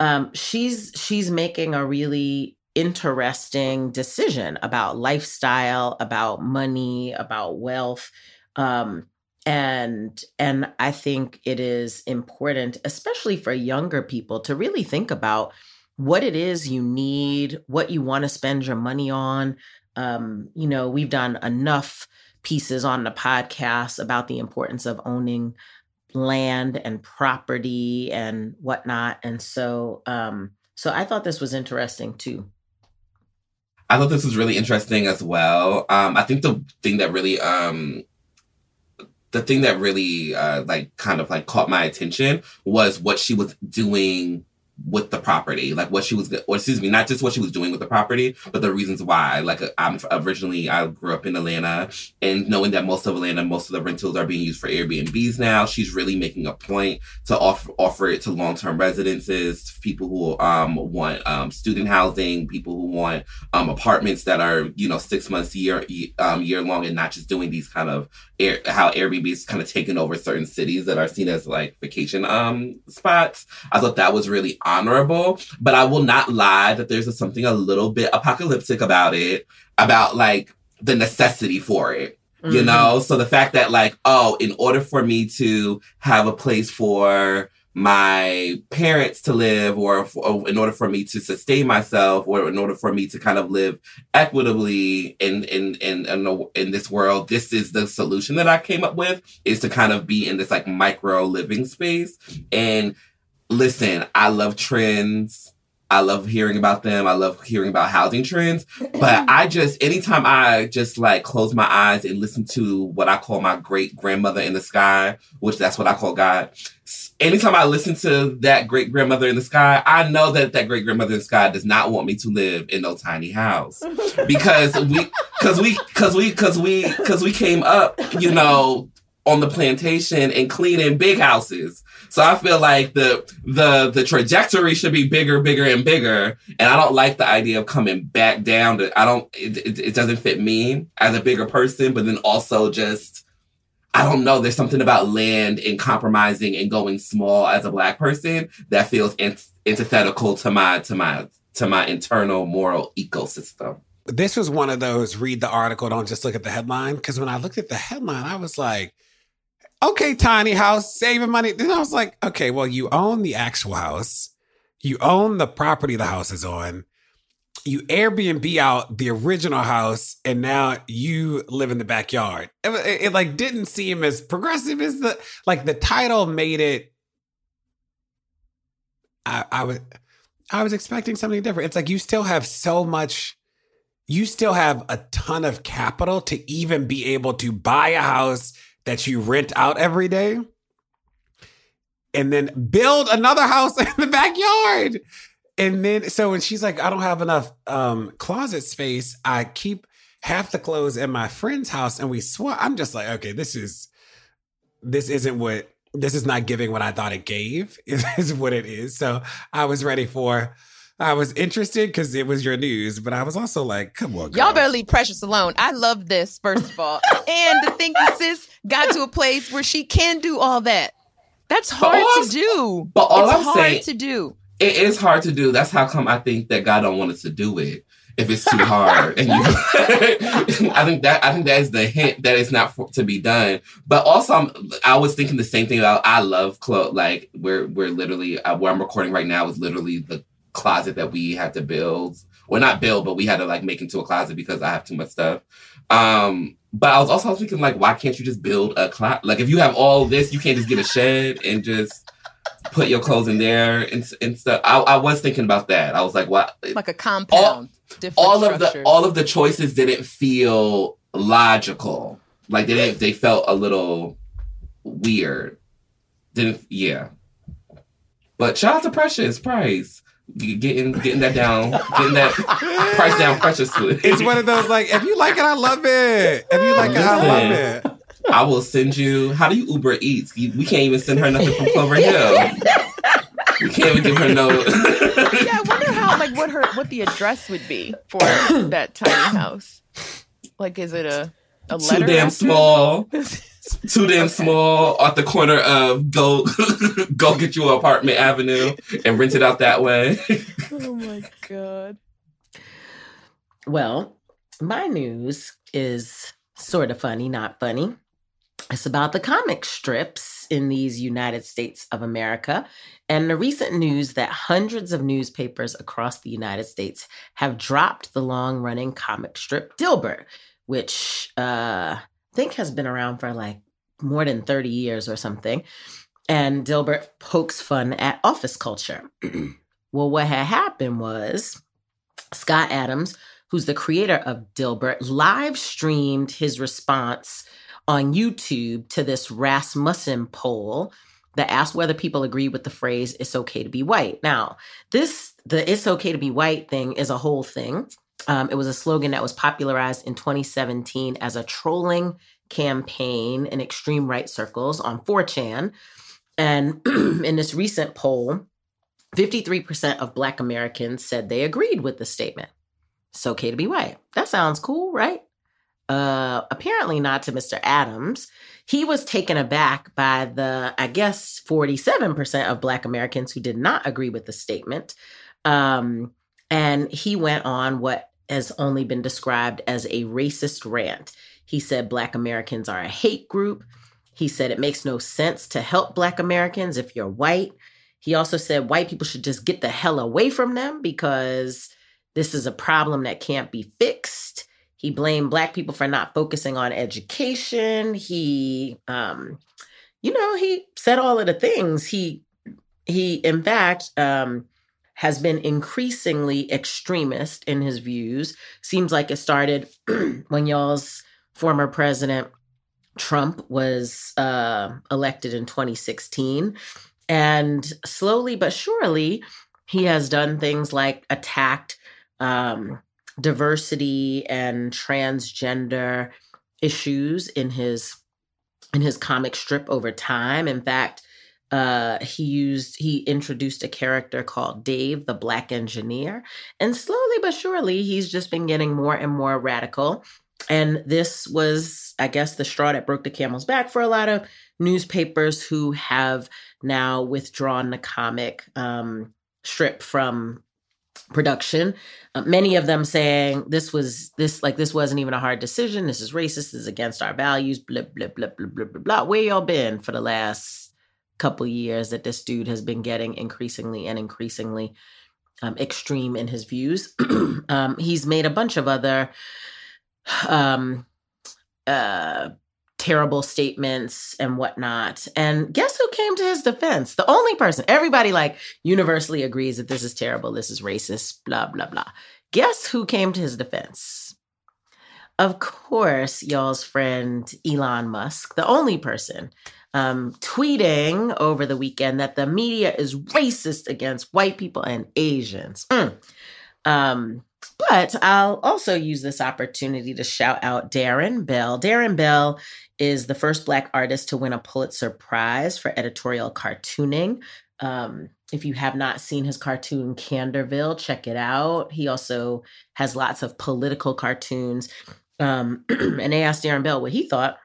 um, she's she's making a really interesting decision about lifestyle, about money, about wealth. Um, and and I think it is important, especially for younger people, to really think about what it is you need, what you want to spend your money on. Um, you know, we've done enough pieces on the podcast about the importance of owning land and property and whatnot. And so um so I thought this was interesting too. I thought this was really interesting as well. Um, I think the thing that really, um, the thing that really, uh, like kind of like caught my attention was what she was doing with the property, like what she was, or excuse me, not just what she was doing with the property, but the reasons why. Like uh, I'm originally, I grew up in Atlanta, and knowing that most of Atlanta, most of the rentals are being used for Airbnbs now, she's really making a point to offer offer it to long term residences, people who um want um student housing, people who want um apartments that are you know six months year um year long, and not just doing these kind of air how Airbnb is kind of taking over certain cities that are seen as like vacation um spots. I thought that was really honorable, but I will not lie that there's something a little bit apocalyptic about it, about like the necessity for it. Mm-hmm. You know, so the fact that like, oh, in order for me to have a place for my parents to live or, or, in order for me to sustain myself or in order for me to kind of live equitably in in in in, the, in this world this is the solution that I came up with is to kind of be in this like micro living space and listen, I love trends. I love hearing about them. I love hearing about housing trends. But I just, anytime I just like close my eyes and listen to what I call my great grandmother in the sky, which that's what I call God. Anytime I listen to that great grandmother in the sky, I know that that great grandmother in the sky does not want me to live in no tiny house because we, because we, because we, because we, because we came up, you know, on the plantation and cleaning big houses. So I feel like the the the trajectory should be bigger, bigger, and bigger. And I don't like the idea of coming back down. To I don't. It, it, it doesn't fit me as a bigger person. But then also just I don't know. There's something about land and compromising and going small as a black person that feels antithetical to my to my to my internal moral ecosystem. This was one of those read the article, don't just look at the headline. Because when I looked at the headline, I was like, okay, tiny house, saving money. Then I was like, okay, well, you own the actual house, you own the property the house is on, you Airbnb out the original house, and now you live in the backyard. It, it, it like didn't seem as progressive as the like the title made it. I, I was I was expecting something different. It's like you still have so much you still have a ton of capital to even be able to buy a house that you rent out every day and then build another house in the backyard. And then, so when she's like, I don't have enough um, closet space, I keep half the clothes in my friend's house and we swap. I'm just like, okay, this is, this isn't what, this is not giving what I thought it gave, is what it is. So I was ready for, I was interested because it was your news, but I was also like, come on, girl. Y'all better leave Precious alone. I love this, first of all. and to think that sis got to a place where she can do all that. That's hard to do. But all it's I'm hard saying, to do. It is hard to do. That's how come I think that God don't want us to do it if it's too hard. and you, I think that I think that is the hint that it's not for, to be done. But also, I'm, i was thinking the same thing about. I love clothes. Like we're we're literally uh, where I'm recording right now is literally the closet that we had to build. Well, not build, but we had to like make into a closet because I have too much stuff. Um, but I was also thinking like, why can't you just build a closet? Like, if you have all this, you can't just get a shed and just put your clothes in there and, and stuff. I, I was thinking about that. I was like, what? Like a compound. All, all of the all of the choices didn't feel logical. Like they didn't. They felt a little weird. Didn't. Yeah. But shout out to Precious Price getting getting that down, getting that price down preciously. It's one of those like, if you like it, I love it. If you like Listen, it, I love it. I will send you. How do you Uber Eats? We can't even send her nothing from Clover Hill. We can't even give her no. yeah, I wonder how like what her what the address would be for that tiny house. Like, is it a a letter? Too damn small. too damn okay. small at the corner of go go get you an apartment avenue and rent it out that way. oh my god. Well, my news is sort of funny, not funny. It's about the comic strips in these United States of America and the recent news that hundreds of newspapers across the United States have dropped the long running comic strip Dilbert, which uh, think has been around for like more than 30 years or something. And Dilbert pokes fun at office culture. well, what had happened was Scott Adams, who's the creator of Dilbert, live streamed his response on YouTube to this Rasmussen poll that asked whether people agree with the phrase "It's okay to be white." Now, this the "It's okay to be white" thing is a whole thing. Um, it was a slogan that was popularized in 2017 as a trolling campaign in extreme right circles on 4chan. And in this recent poll, 53% of Black Americans said they agreed with the statement. It's okay to be white. That sounds cool, right? Uh, apparently not to Mr. Adams. He was taken aback by the, I guess, 47% of Black Americans who did not agree with the statement. Um, and he went on what has only been described as a racist rant. He said Black Americans are a hate group. He said it makes no sense to help Black Americans if you're white. He also said white people should just get the hell away from them because this is a problem that can't be fixed. He blamed Black people for not focusing on education. He, um, you know, he said all of the things. He, he, in fact, um, has been increasingly extremist in his views. Seems like it started when y'all's former president Trump was uh, elected in 2016. And slowly but surely, he has done things like attacked um, diversity and transgender issues in his in his comic strip over time. In fact, uh, he used he introduced a character called Dave the Black Engineer, and slowly but surely he's just been getting more and more radical. And this was, I guess, the straw that broke the camel's back for a lot of newspapers who have now withdrawn the comic um, strip from production. Uh, many of them saying this was this like this wasn't even a hard decision. This is racist. This is against our values. Blah blah blah blah blah blah blah. Where y'all been for the last couple years that this dude has been getting increasingly and increasingly um, extreme in his views. um, he's made a bunch of other um, uh, terrible statements and whatnot. And guess who came to his defense? The only person, everybody like universally agrees that this is terrible, this is racist, blah, blah, blah. Guess who came to his defense? Of course, y'all's friend Elon Musk, the only person um, tweeting over the weekend that the media is racist against white people and Asians. Mm. Um, but I'll also use this opportunity to shout out Darrin Bell. Darrin Bell is the first Black artist to win a Pulitzer Prize for editorial cartooning. Um, if you have not seen his cartoon Candorville, check it out. He also has lots of political cartoons. Um, and they asked Darrin Bell what he thought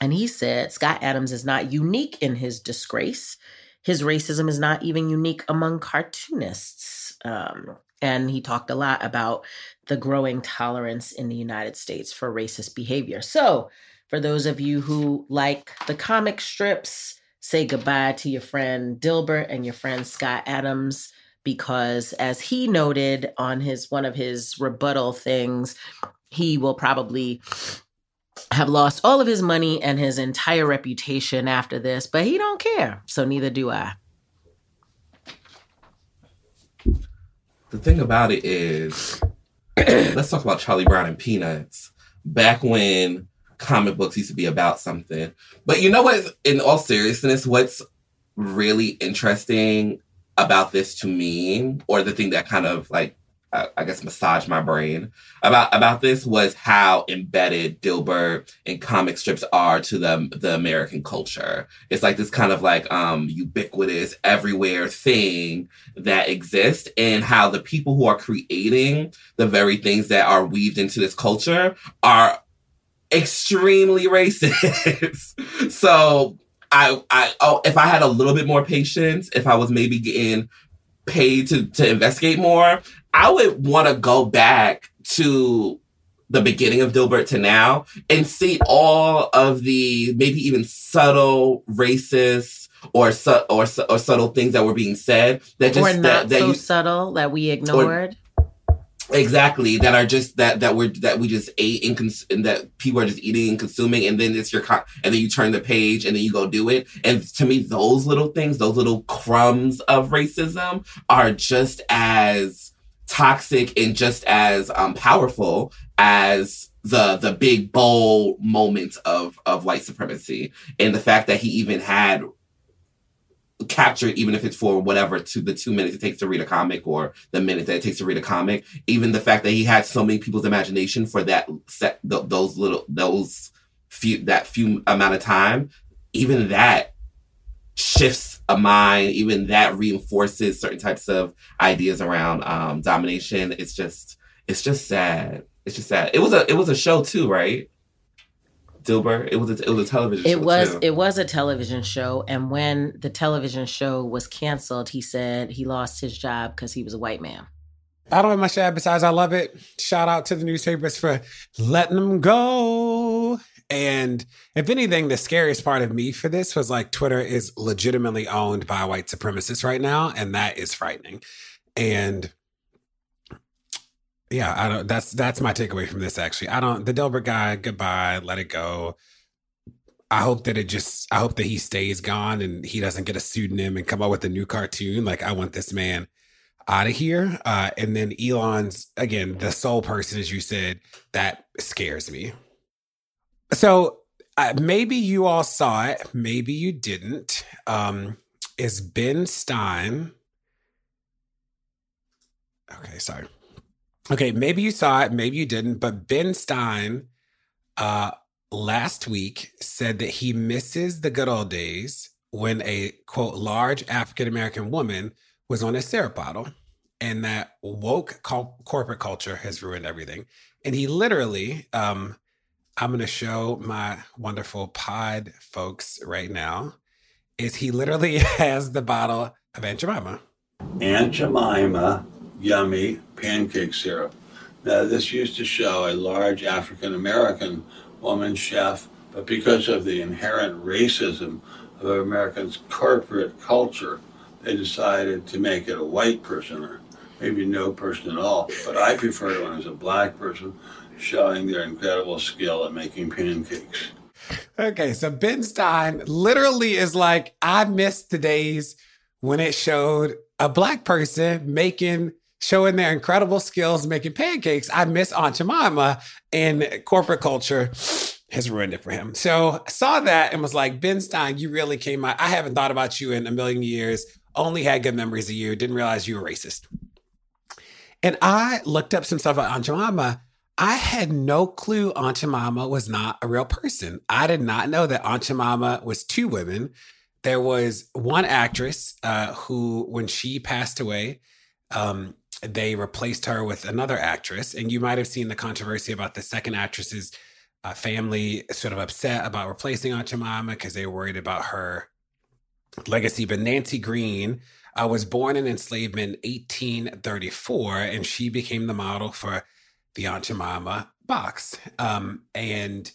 and he said Scott Adams is not unique in his disgrace. His racism is not even unique among cartoonists. Um, and he talked a lot about the growing tolerance in the United States for racist behavior. So, for those of you who like the comic strips, say goodbye to your friend Dilbert and your friend Scott Adams because as he noted on his one of his rebuttal things, he will probably have lost all of his money and his entire reputation after this, but he don't care. So neither do I. The thing about it is, let's talk about Charlie Brown and Peanuts. Back when comic books used to be about something. But you know what? In all seriousness, what's really interesting about this to me, or the thing that kind of like I guess massage my brain about about this was how embedded Dilbert and comic strips are to the the American culture. It's like this kind of like um ubiquitous everywhere thing that exists and how the people who are creating the very things that are weaved into this culture are extremely racist. so I I oh if I had a little bit more patience, if I was maybe getting paid to to investigate more, I would want to go back to the beginning of Dilbert to now and see all of the maybe even subtle racist or su- or, su- or subtle things that were being said that just or not that, that so you, subtle that we ignored. Exactly that are just that that we're that we just ate and, cons- and that people are just eating and consuming and then it's your co- and then you turn the page and then you go do it. And to me those little things those little crumbs of racism are just as toxic and just as um, powerful as the the big bold moments of of white supremacy. And the fact that he even had captured, even if it's for whatever to the two minutes it takes to read a comic or the minute that it takes to read a comic. Even the fact that he had so many people's imagination for that set, th- those little, those few, that few amount of time, even that shifts a mind. Even that reinforces certain types of ideas around um, domination. It's just, it's just sad. It's just sad. It was a, it was a show too, right? Dilbert. It was a, it was a television. It show was too. it was a television show, and when the television show was canceled, he said he lost his job because he was a white man. I don't have much to add besides I love it. Shout out to the newspapers for letting them go. And if anything, the scariest part of me for this was like Twitter is legitimately owned by white supremacists right now, and that is frightening. And yeah, I don't. That's that's my takeaway from this. Actually, I don't. The Dilbert guy, goodbye. Let it go. I hope that it just. I hope that he stays gone and he doesn't get a pseudonym and come up with a new cartoon. Like I want this man out of here. Uh, and then Elon's again the sole person, as you said, that scares me. So uh, maybe you all saw it, maybe you didn't. Um, is Ben Stein? Okay, sorry. Okay, maybe you saw it, maybe you didn't, but Ben Stein uh, last week said that he misses the good old days when a quote large African American woman was on a syrup bottle and that woke co- corporate culture has ruined everything. And he literally, um, I'm going to show my wonderful pod folks right now, is he literally has the bottle of Aunt Jemima. Aunt Jemima yummy pancake syrup. Now, this used to show a large African American woman chef, but because of the inherent racism of Americans' corporate culture, they decided to make it a white person or maybe no person at all. But I prefer it when it's a black person showing their incredible skill at making pancakes. Okay, so Ben Stein literally is like, I miss the days when it showed a black person making showing their incredible skills making pancakes. I miss Aunt Jemima and corporate culture has ruined it for him. So I saw that and was like, Ben Stein, you really came out. I haven't thought about you in a million years. Only had good memories of you. Didn't realize you were racist. And I looked up some stuff about Aunt Jemima. I had no clue Aunt Jemima was not a real person. I did not know that Aunt Jemima was two women. There was one actress uh, who, when she passed away, um, they replaced her with another actress. And you might have seen the controversy about the second actress's uh, family sort of upset about replacing Jemima because they were worried about her legacy. But Nancy Green uh, was born in enslavement in 1834, and she became the model for the Jemima box. Um, and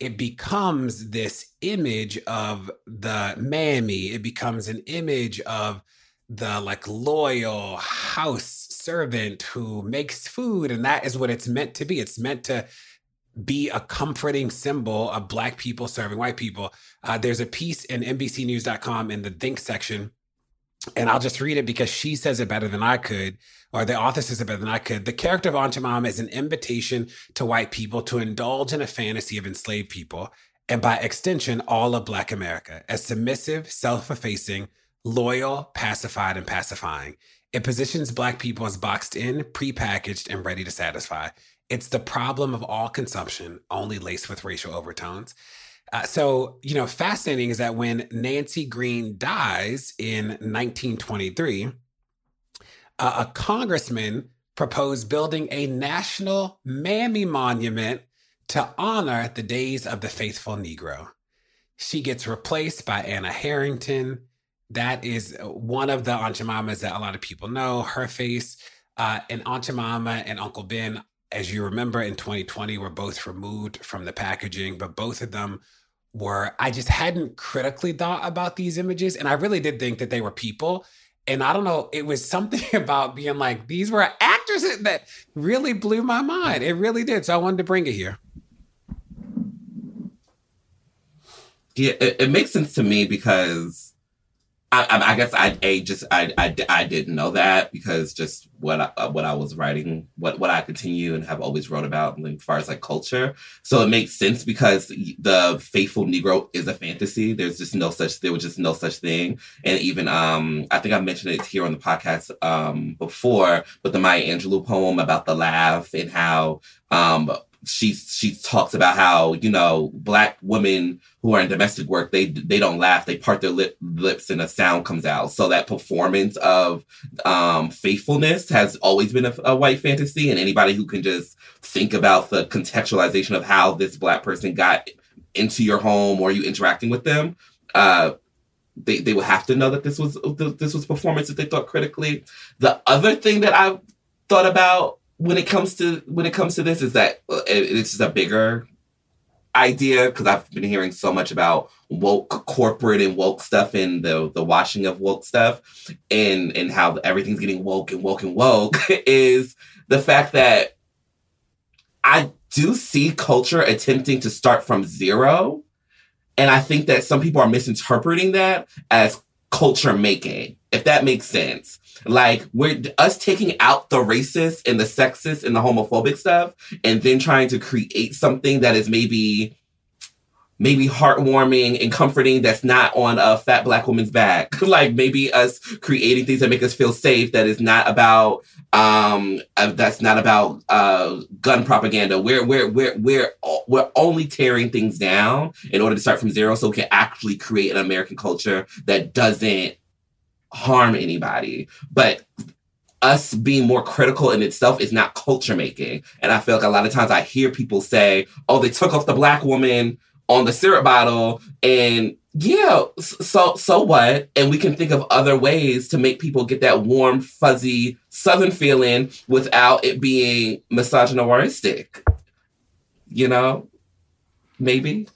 it becomes this image of the mammy. It becomes an image of the like loyal house servant who makes food. And that is what it's meant to be. It's meant to be a comforting symbol of Black people serving white people. Uh, there's a piece in NBCNews.com in the Think section, and I'll just read it because she says it better than I could, or the author says it better than I could. The character of Jemima is an invitation to white people to indulge in a fantasy of enslaved people, and by extension, all of Black America, as submissive, self effacing, loyal, pacified, and pacifying. It positions Black people as boxed in, prepackaged, and ready to satisfy. It's the problem of all consumption, only laced with racial overtones. Uh, so, you know, fascinating is that when Nancy Green dies in 1923, uh, a congressman proposed building a national mammy monument to honor the days of the faithful Negro. She gets replaced by Anna Harrington. That is one of the Aunt Jemimas that a lot of people know. Her face uh, and Aunt Jemima and Uncle Ben as you remember in 2020 were both removed from the packaging but both of them were i just hadn't critically thought about these images and i really did think that they were people and i don't know it was something about being like these were actors that really blew my mind it really did so i wanted to bring it here Yeah, it, it makes sense to me because I, I, I guess I a just I, I, I didn't know that because just what I, uh, what I was writing, what what I continue and have always wrote about as far as like culture. So it makes sense because the faithful Negro is a fantasy. There's just no such there was just no such thing. And even um I think I mentioned it here on the podcast um before, but the Maya Angelou poem about the laugh and how um she she talks about how you know black women who are in domestic work they they don't laugh. They part their lip, lips and a sound comes out. So that performance of um, faithfulness has always been a, a, white fantasy. And anybody who can just think about the contextualization of how this black person got into your home or you interacting with them uh, they, they would have to know that this was this was performance that they thought critically. The other thing that i thought about when it comes to when it comes to this is that uh, it's just a bigger idea because I've been hearing so much about woke corporate and woke stuff and the the washing of woke stuff and and how everything's getting woke and woke and woke is the fact that I do see culture attempting to start from zero. And I think that some people are misinterpreting that as culture making if that makes sense like we're us taking out the racist and the sexist and the homophobic stuff and then trying to create something that is maybe maybe heartwarming and comforting that's not on a fat black woman's back. like maybe us creating things that make us feel safe that is not about um uh, that's not about uh gun propaganda. We're we're we're we're we're only tearing things down in order to start from zero so we can actually create an American culture that doesn't harm anybody. But us being more critical in itself is not culture making. And I feel like a lot of times I hear people say, oh, they took off the black woman on the syrup bottle and yeah, so so what? And we can think of other ways to make people get that warm, fuzzy southern feeling without it being misogynistic. You know? Maybe.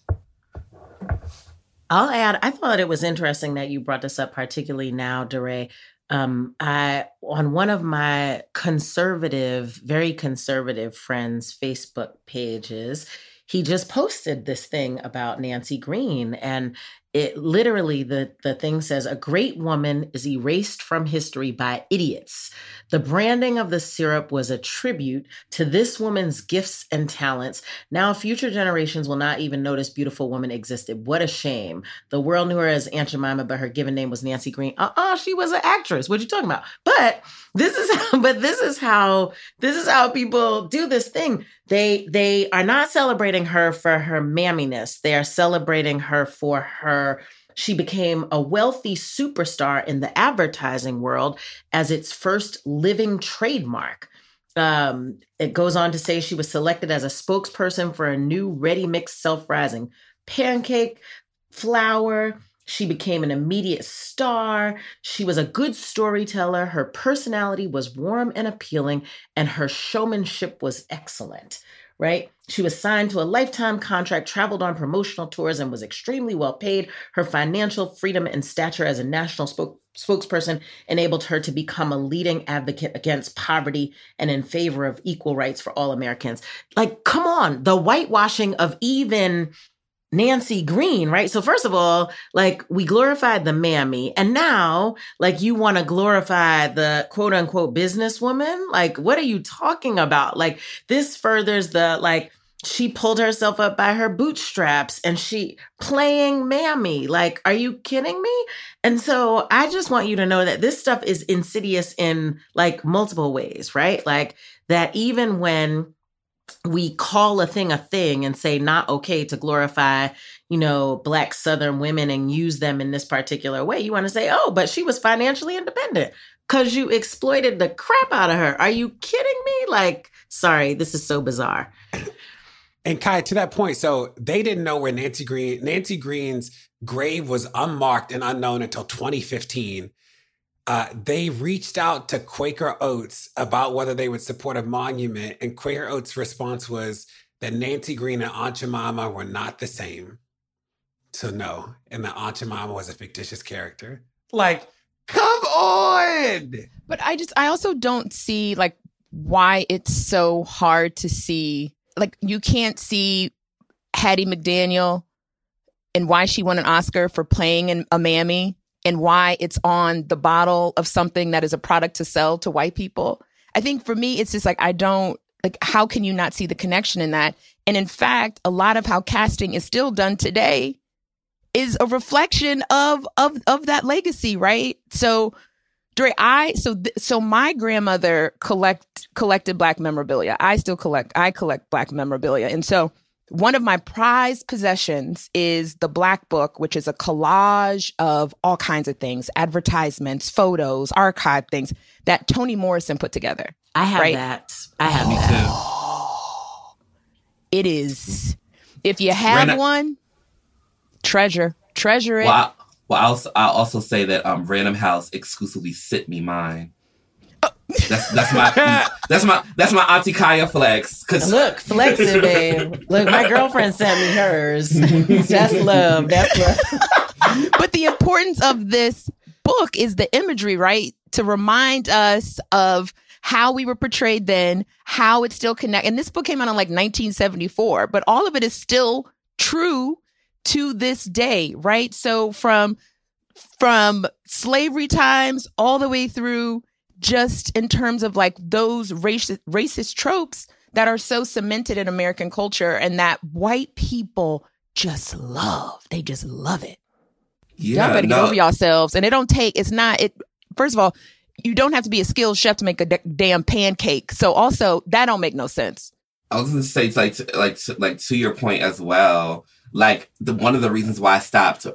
I'll add, I thought it was interesting that you brought this up, particularly now, DeRay. Um, I on one of my conservative, very conservative friends' Facebook pages, he just posted this thing about Nancy Green and it literally the the thing says a great woman is erased from history by idiots the branding of the syrup was a tribute to this woman's gifts and talents. Now future generations will not even notice beautiful woman existed. What a shame. The world knew her as aunt jemima but her given name was nancy green. Uh-uh she was an actress. What are you talking about? But this is how, but this is how this is how people do this thing. They they are not celebrating her for her mamminess. They are celebrating her for her she became a wealthy superstar in the advertising world as its first living trademark. Um, it goes on to say she was selected as a spokesperson for a new ready mix self rising pancake flour. She became an immediate star. She was a good storyteller. Her personality was warm and appealing, and her showmanship was excellent right? She was signed to a lifetime contract, traveled on promotional tours, and was extremely well paid. Her financial freedom and stature as a national spoke, spokesperson enabled her to become a leading advocate against poverty and in favor of equal rights for all Americans. Like, come on, the whitewashing of even Nancy Green, right? So first of all, like we glorified the mammy and now like you want to glorify the quote unquote businesswoman? Like what are you talking about? Like this furthers the like she pulled herself up by her bootstraps and she playing mammy. Like are you kidding me? And so I just want you to know that this stuff is insidious in like multiple ways, right? Like that even when we call a thing a thing and say not okay to glorify you know black southern women and use them in this particular way. You want to say oh but she was financially independent because you exploited the crap out of her. Are you kidding me? Like sorry this is so bizarre. And Kaya to that point so they didn't know where nancy green nancy green's grave was unmarked and unknown until 2015 uh, they reached out to Quaker Oats about whether they would support a monument, and Quaker Oats' response was that Nancy Green and Aunt Jemima were not the same. So no, and that Aunt Jemima was a fictitious character. Like, come on! But I just, I also don't see like why it's so hard to see. Like, you can't see Hattie McDaniel and why she won an Oscar for playing in a mammy and why it's on the bottle of something that is a product to sell to white people. I think for me, it's just like, I don't, like, how can you not see the connection in that? And in fact, a lot of how casting is still done today is a reflection of, of, of that legacy, right? So, Dre, I so th- so my grandmother collect collected black memorabilia. I still collect. I collect black memorabilia, and so one of my prized possessions is the Black Book, which is a collage of all kinds of things, advertisements, photos, archive things that Toni Morrison put together. I have right? that. I have Me that. too. It is. If you have Rena- one, treasure, treasure it. Well, I, well, I'll, s- I'll also say that um, Random House exclusively sent me mine. That's that's my that's my that's my Auntie Kaya flex. Cause Look, flexing, babe. Look, my girlfriend sent me hers. That's love. That's love. but the importance of this book is the imagery, right? To remind us of how we were portrayed then, how it still connect. And this book came out in like 1974, but all of it is still true to this day, right? So from from slavery times all the way through just in terms of like those racist racist tropes that are so cemented in American culture and that white people just love. They just love it. yeah, y'all better get over yourselves. And it don't take, it's not, it, first of all, you don't have to be a skilled chef to make a d- damn pancake. So also, that don't make no sense. I was gonna say like to, like to, like to your point as well. Like the one of the reasons why I stopped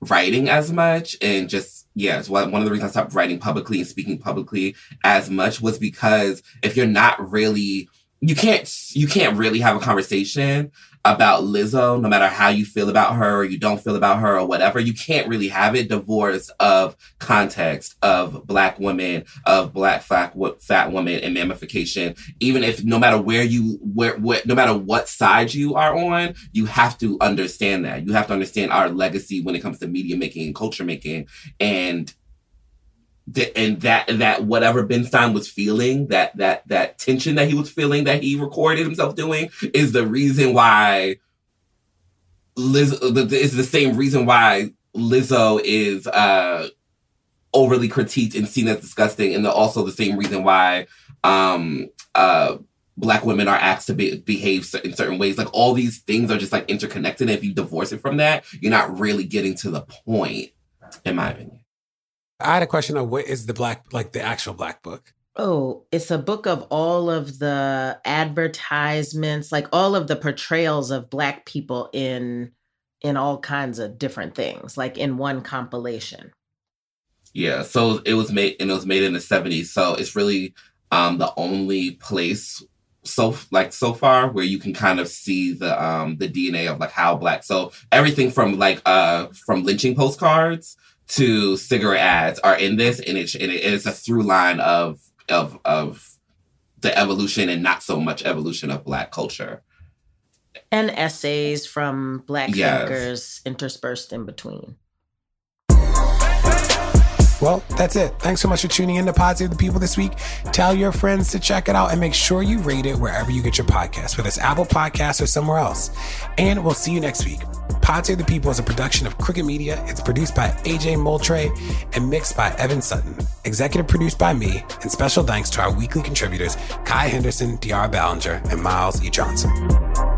writing as much and just one one of the reasons I stopped writing publicly and speaking publicly as much was because if you're not really you can't you can't really have a conversation about Lizzo, no matter how you feel about her or you don't feel about her or whatever, you can't really have it divorced of context of black women, of black fat, fat women and mammification. Even if no matter where you, where, where, no matter what side you are on, you have to understand that. You have to understand our legacy when it comes to media making and culture making. And and that that whatever Ben Stein was feeling, that that that tension that he was feeling that he recorded himself doing is the reason why Liz is the same reason why Lizzo is uh overly critiqued and seen as disgusting, and the, also the same reason why um uh black women are asked to be, behave in certain ways. Like all these things are just like interconnected. And if you divorce it from that, you're not really getting to the point, in my opinion. I had a question of what is the black, like the actual black book? Oh, it's a book of all of the advertisements, like all of the portrayals of black people in in all kinds of different things, like in one compilation. Yeah, so it was made and it was made in the 70s. So it's really um the only place so like so far where you can kind of see the um the DNA of like how black so everything from like uh from lynching postcards to cigarette ads are in this and it and it is a through line of of of the evolution and not so much evolution of black culture. And essays from black Yes. thinkers interspersed in between. Well, that's it. Thanks so much for tuning in to Pod Save the People this week. Tell your friends to check it out and make sure you rate it wherever you get your podcast, whether it's Apple Podcasts or somewhere else. And we'll see you next week. Pod Save the People is a production of Crooked Media. It's produced by AJ Moultrie and mixed by Evan Sutton. Executive produced by me. And special thanks to our weekly contributors, Kaya Henderson, De'Ara Balenger, and Myles E. Johnson.